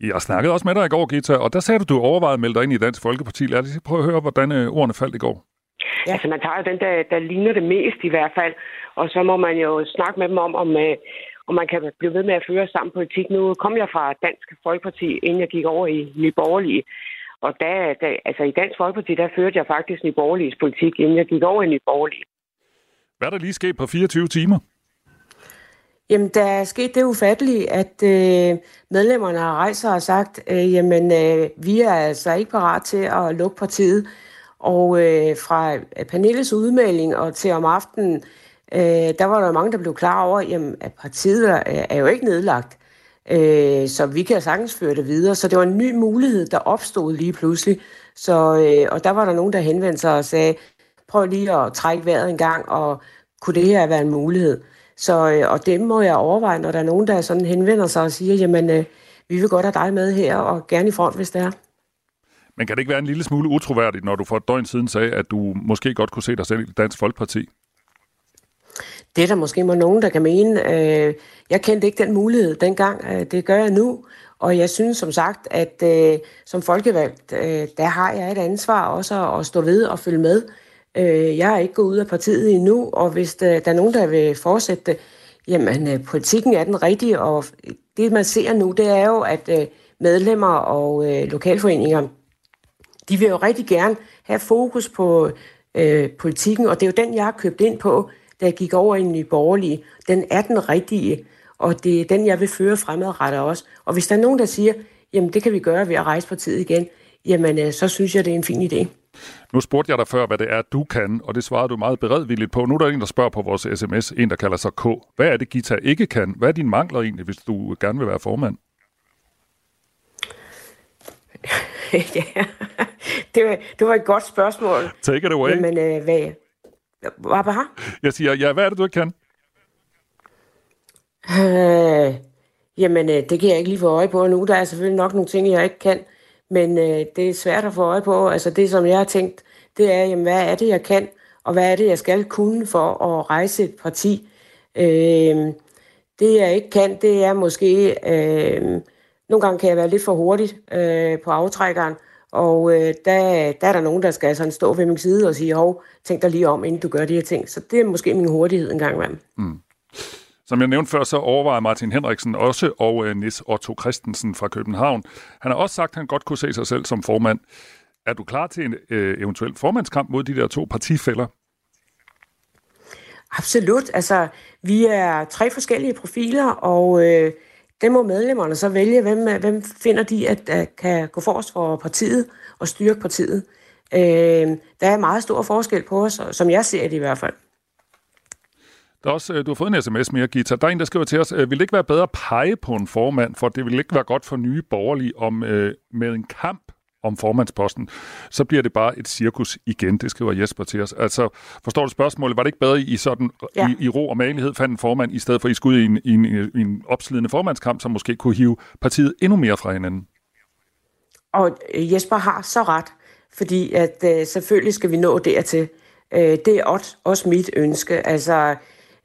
Jeg snakkede også med dig i går, Gita, og der sagde du, du overvejede at melde dig ind i Dansk Folkeparti. Lad os prøve at høre, hvordan øh, ordene faldt i går. Ja. Altså, man tager jo den, der, der ligner det mest i hvert fald, og så må man jo snakke med dem om, om, øh, om man kan blive ved med at føre sammen politik. Nu kom jeg fra Dansk Folkeparti, inden jeg gik over i Nye Borgerlige. Og der, der, altså i Dansk Folkeparti, der førte jeg faktisk Nye Borgerliges politik, inden jeg gik over i Nye Borgerlige. Hvad er der lige sket på 24 timer? Jamen, der er sket det ufattelige, at øh, medlemmerne har rejst sig og sagt, øh, jamen, øh, vi er altså ikke parat til at lukke partiet. Og øh, fra Pernilles udmelding og til om aftenen, øh, der var der mange, der blev klar over, jamen, at partiet er, er jo ikke nedlagt. Øh, så vi kan sagtens føre det videre. Så det var en ny mulighed, der opstod lige pludselig. Så, øh, og der var der nogen, der henvendte sig og sagde, prøv lige at trække vejret en gang, og kunne det her være en mulighed? Så, øh, og det må jeg overveje, når der er nogen, der sådan henvender sig og siger, jamen, øh, vi vil godt have dig med her, og gerne i front, hvis det er. Men kan det ikke være en lille smule utroværdigt, når du for et døgn siden sagde, at du måske godt kunne se dig selv i Dansk Folkeparti? Det er der måske må nogen, der kan mene. Øh, jeg kendte ikke den mulighed dengang. Øh, det gør jeg nu. Og jeg synes som sagt, at øh, som folkevalgt, øh, der har jeg et ansvar også at, at stå ved og følge med. Øh, jeg er ikke gået ud af partiet endnu, og hvis der, der er nogen, der vil fortsætte det, jamen øh, politikken er den rigtige, og det man ser nu, det er jo, at øh, medlemmer og øh, lokalforeninger, de vil jo rigtig gerne have fokus på øh, politikken, og det er jo den, jeg har købt ind på, da jeg gik over i en ny borgerlige. Den er den rigtige, og det er den, jeg vil føre fremadrettet også. Og hvis der er nogen, der siger, jamen det kan vi gøre ved at rejse partiet igen, jamen øh, så synes jeg, det er en fin idé. Nu spurgte jeg dig før, hvad det er, du kan, og det svarede du meget beredvilligt på. Nu er der en, der spørger på vores sms, en, der kalder sig K. Hvad er det, Gita ikke kan? Hvad er dine mangler egentlig, hvis du gerne vil være formand? ja, det var, det var et godt spørgsmål. Take it away. Jamen, øh, hvad, hvad, hvad? Jeg siger, ja, hvad er det, du ikke kan? Øh, jamen, øh, det kan jeg ikke lige få øje på nu. Der er selvfølgelig nok nogle ting, jeg ikke kan, men øh, det er svært at få øje på. Altså det, som jeg har tænkt, det er, jamen, hvad er det, jeg kan, og hvad er det, jeg skal kunne for at rejse et parti. Øh, det, jeg ikke kan, det er måske... Øh, nogle gange kan jeg være lidt for hurtigt øh, på aftrækkeren, og øh, der, der er der nogen, der skal sådan stå ved min side og sige, hov, tænk dig lige om, inden du gør de her ting. Så det er måske min hurtighed en gang imellem. Mm. Som jeg nævnte før, så overvejer Martin Henriksen også, og øh, Nis Otto Christensen fra København. Han har også sagt, at han godt kunne se sig selv som formand. Er du klar til en øh, eventuel formandskamp mod de der to partifælder? Absolut. Altså, vi er tre forskellige profiler, og øh, den må medlemmerne så vælge, hvem, øh, hvem finder de, at, at kan gå forrest for partiet og styrke partiet. Øh, der er meget stor forskel på os, som jeg ser det i hvert fald. Der er også, øh, du har fået en sms mere, Gita. Der er en, der skriver til os, øh, vil det ikke være bedre at pege på en formand, for det vil ikke være godt for nye borgerlige om øh, med en kamp om formandsposten, så bliver det bare et cirkus igen, det skriver Jesper til os. Altså, forstår du spørgsmålet? Var det ikke bedre i sådan ja. i, i ro og malighed fandt en formand, i stedet for I skulle i en, i en, i en opslidende formandskamp, som måske kunne hive partiet endnu mere fra hinanden? Og øh, Jesper har så ret, fordi at øh, selvfølgelig skal vi nå dertil. Øh, det er også, også mit ønske. Altså,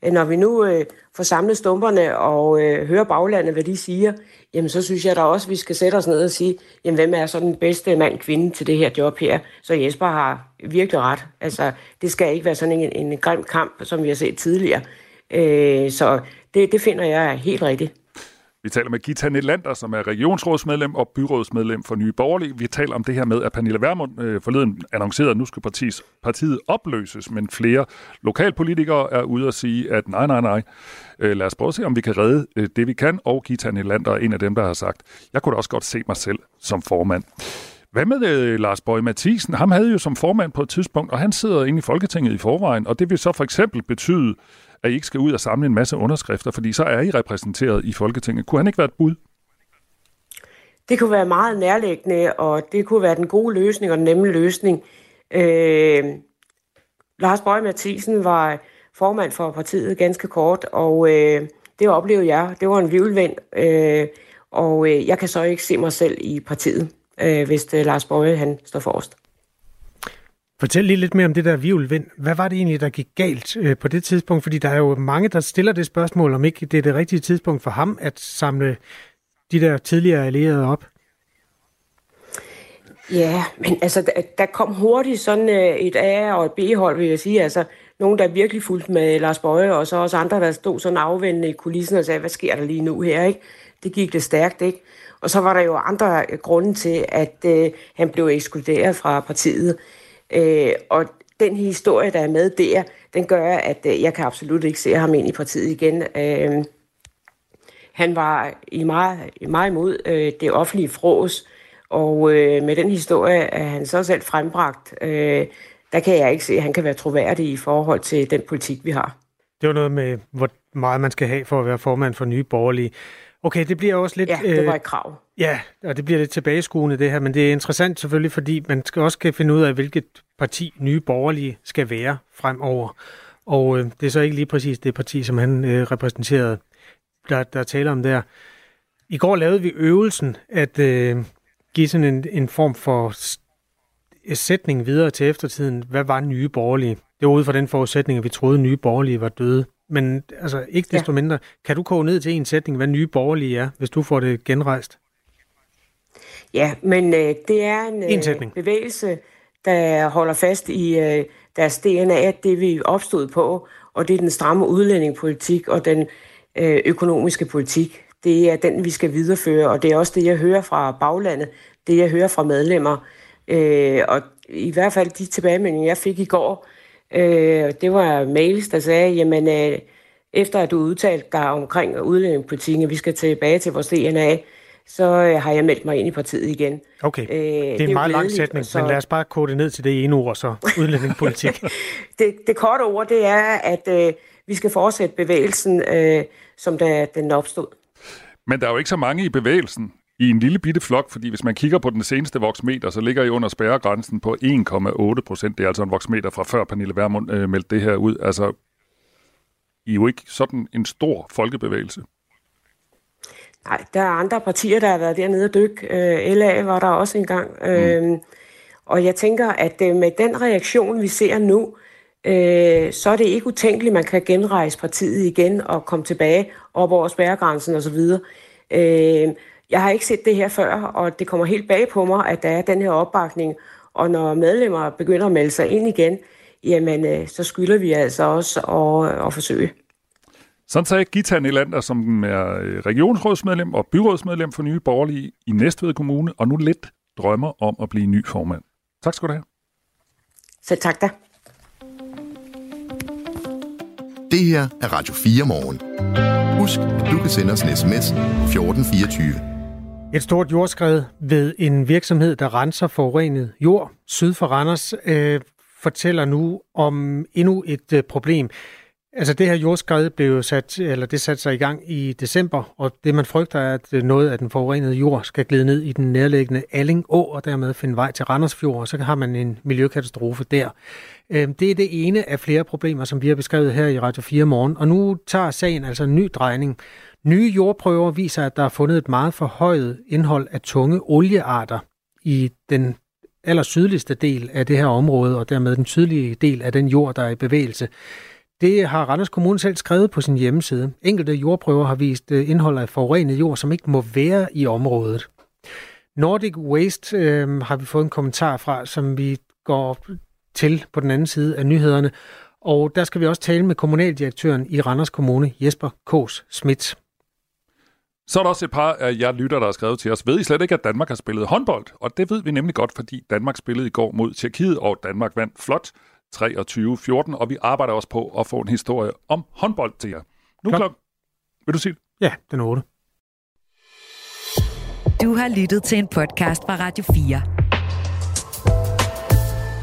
Øh, når vi nu øh, får samlet stumperne og øh, hører baglandet, hvad de siger, jamen så synes jeg da også, at vi skal sætte os ned og sige, jamen hvem er så den bedste mand kvinde til det her job her? Så Jesper har virkelig ret. Altså, det skal ikke være sådan en, en grim kamp, som vi har set tidligere. Øh, så det, det finder jeg helt rigtigt. Vi taler med Gita Nelander, som er regionsrådsmedlem og byrådsmedlem for Nye Borgerlige. Vi taler om det her med, at Pernille Vermund øh, forleden annoncerede, at nu skal partiet, partiet opløses, men flere lokalpolitikere er ude og sige, at nej, nej, nej, øh, lad os prøve at se, om vi kan redde øh, det, vi kan. Og Gita Nelander er en af dem, der har sagt, jeg kunne da også godt se mig selv som formand. Hvad med øh, Lars Bøge Mathisen? Ham havde jo som formand på et tidspunkt, og han sidder inde i Folketinget i forvejen, og det vil så for eksempel betyde, at I ikke skal ud og samle en masse underskrifter, fordi så er I repræsenteret i Folketinget. Kunne han ikke være et bud? Det kunne være meget nærliggende, og det kunne være den gode løsning og den nemme løsning. Øh, Lars Bøge Mathisen var formand for partiet ganske kort, og øh, det oplevede jeg. Det var en vivlvind, øh, og øh, jeg kan så ikke se mig selv i partiet, øh, hvis det Lars Bøge han står forrest. Fortæl lige lidt mere om det der virvelvind. Hvad var det egentlig, der gik galt øh, på det tidspunkt? Fordi der er jo mange, der stiller det spørgsmål, om ikke det er det rigtige tidspunkt for ham at samle de der tidligere allierede op. Ja, men altså, der, der kom hurtigt sådan øh, et A- og et B-hold, vil jeg sige. Altså, nogen, der virkelig fulgte med Lars Bøje, og så også andre, der stod sådan afvendende i kulissen og sagde, hvad sker der lige nu her, ikke? Det gik det stærkt, ikke? Og så var der jo andre grunde til, at øh, han blev ekskluderet fra partiet. Øh, og den historie, der er med der, den gør, at øh, jeg kan absolut ikke se ham ind i partiet igen. Øh, han var i meget, meget imod øh, det offentlige frås, og øh, med den historie, at han så selv frembragt, øh, der kan jeg ikke se, at han kan være troværdig i forhold til den politik, vi har. Det var noget med, hvor meget man skal have for at være formand for nye borgerlige. Okay, det bliver også lidt... Ja, det var et krav. Øh, ja, og det bliver lidt tilbageskuende det her, men det er interessant selvfølgelig, fordi man skal også skal finde ud af, hvilket parti nye borgerlige skal være fremover. Og øh, det er så ikke lige præcis det parti, som han øh, repræsenterede, der, der taler om der. I går lavede vi øvelsen at øh, give sådan en, en form for sætning videre til eftertiden. Hvad var nye borgerlige? Det var ud fra den forudsætning, at vi troede, at nye borgerlige var døde. Men altså, ikke desto ja. mindre, kan du koge ned til en sætning, hvad nye borgerlige er, hvis du får det genrejst? Ja, men øh, det er en, en øh, bevægelse, der holder fast i øh, deres DNA, det vi opstod på, og det er den stramme udlændingepolitik og den øh, økonomiske politik. Det er den, vi skal videreføre, og det er også det, jeg hører fra baglandet, det jeg hører fra medlemmer. Øh, og i hvert fald de tilbagemeldinger, jeg fik i går, øh, det var mails, der sagde, jamen øh, efter at du udtalt dig omkring udlændingepolitikken, at vi skal tilbage til vores DNA, så øh, har jeg meldt mig ind i partiet igen. Okay, øh, det er en det meget lang sætning, så... men lad os bare kode det ned til det ene ord, så udlændingepolitik. det, det korte ord, det er, at øh, vi skal fortsætte bevægelsen, øh, som da den opstod. Men der er jo ikke så mange i bevægelsen i en lille bitte flok, fordi hvis man kigger på den seneste voksmeter, så ligger I under spærregrænsen på 1,8 procent. Det er altså en voksmeter fra før Pernille Vermund øh, meldte det her ud. Altså, I er jo ikke sådan en stor folkebevægelse. Nej, der er andre partier, der har været dernede og dykke. Øh, LA var der også engang. Mm. Øh, og jeg tænker, at øh, med den reaktion, vi ser nu, øh, så er det ikke utænkeligt, at man kan genrejse partiet igen og komme tilbage op over spærregrænsen osv. Øh, jeg har ikke set det her før, og det kommer helt bag på mig, at der er den her opbakning. Og når medlemmer begynder at melde sig ind igen, jamen, øh, så skylder vi altså også at, at forsøge. Sådan sagde Gita Nylander, som er øh, regionsrådsmedlem og byrådsmedlem for Nye Borgerlige i Næstved Kommune, og nu lidt drømmer om at blive ny formand. Tak skal du have. Selv tak da. Det her er Radio 4 morgen. Husk, at du kan sende os en sms 1424. Et stort jordskred ved en virksomhed, der renser forurenet jord syd for Randers, øh, fortæller nu om endnu et øh, problem. Altså det her jordskred blev sat, eller det satte sig i gang i december, og det man frygter er, at øh, noget af den forurenede jord skal glide ned i den nærliggende Alling Å, og dermed finde vej til Randersfjord, og så har man en miljøkatastrofe der. Øh, det er det ene af flere problemer, som vi har beskrevet her i Radio 4 morgen, og nu tager sagen altså en ny drejning. Nye jordprøver viser, at der er fundet et meget forhøjet indhold af tunge oliearter i den aller sydligste del af det her område, og dermed den sydlige del af den jord, der er i bevægelse. Det har Randers Kommune selv skrevet på sin hjemmeside. Enkelte jordprøver har vist øh, indhold af forurenet jord, som ikke må være i området. Nordic Waste øh, har vi fået en kommentar fra, som vi går til på den anden side af nyhederne. Og der skal vi også tale med kommunaldirektøren i Randers Kommune, Jesper Kås Schmidt. Så er der også et par af jer lytter, der har skrevet til os. Ved I slet ikke, at Danmark har spillet håndbold? Og det ved vi nemlig godt, fordi Danmark spillede i går mod Tjekkiet, og Danmark vandt flot 23-14, og vi arbejder også på at få en historie om håndbold til jer. Nu klok... Vil du sige det? Ja, den er 8. Du har lyttet til en podcast fra Radio 4.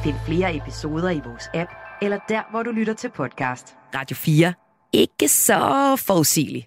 Find flere episoder i vores app, eller der, hvor du lytter til podcast. Radio 4. Ikke så forudsigeligt.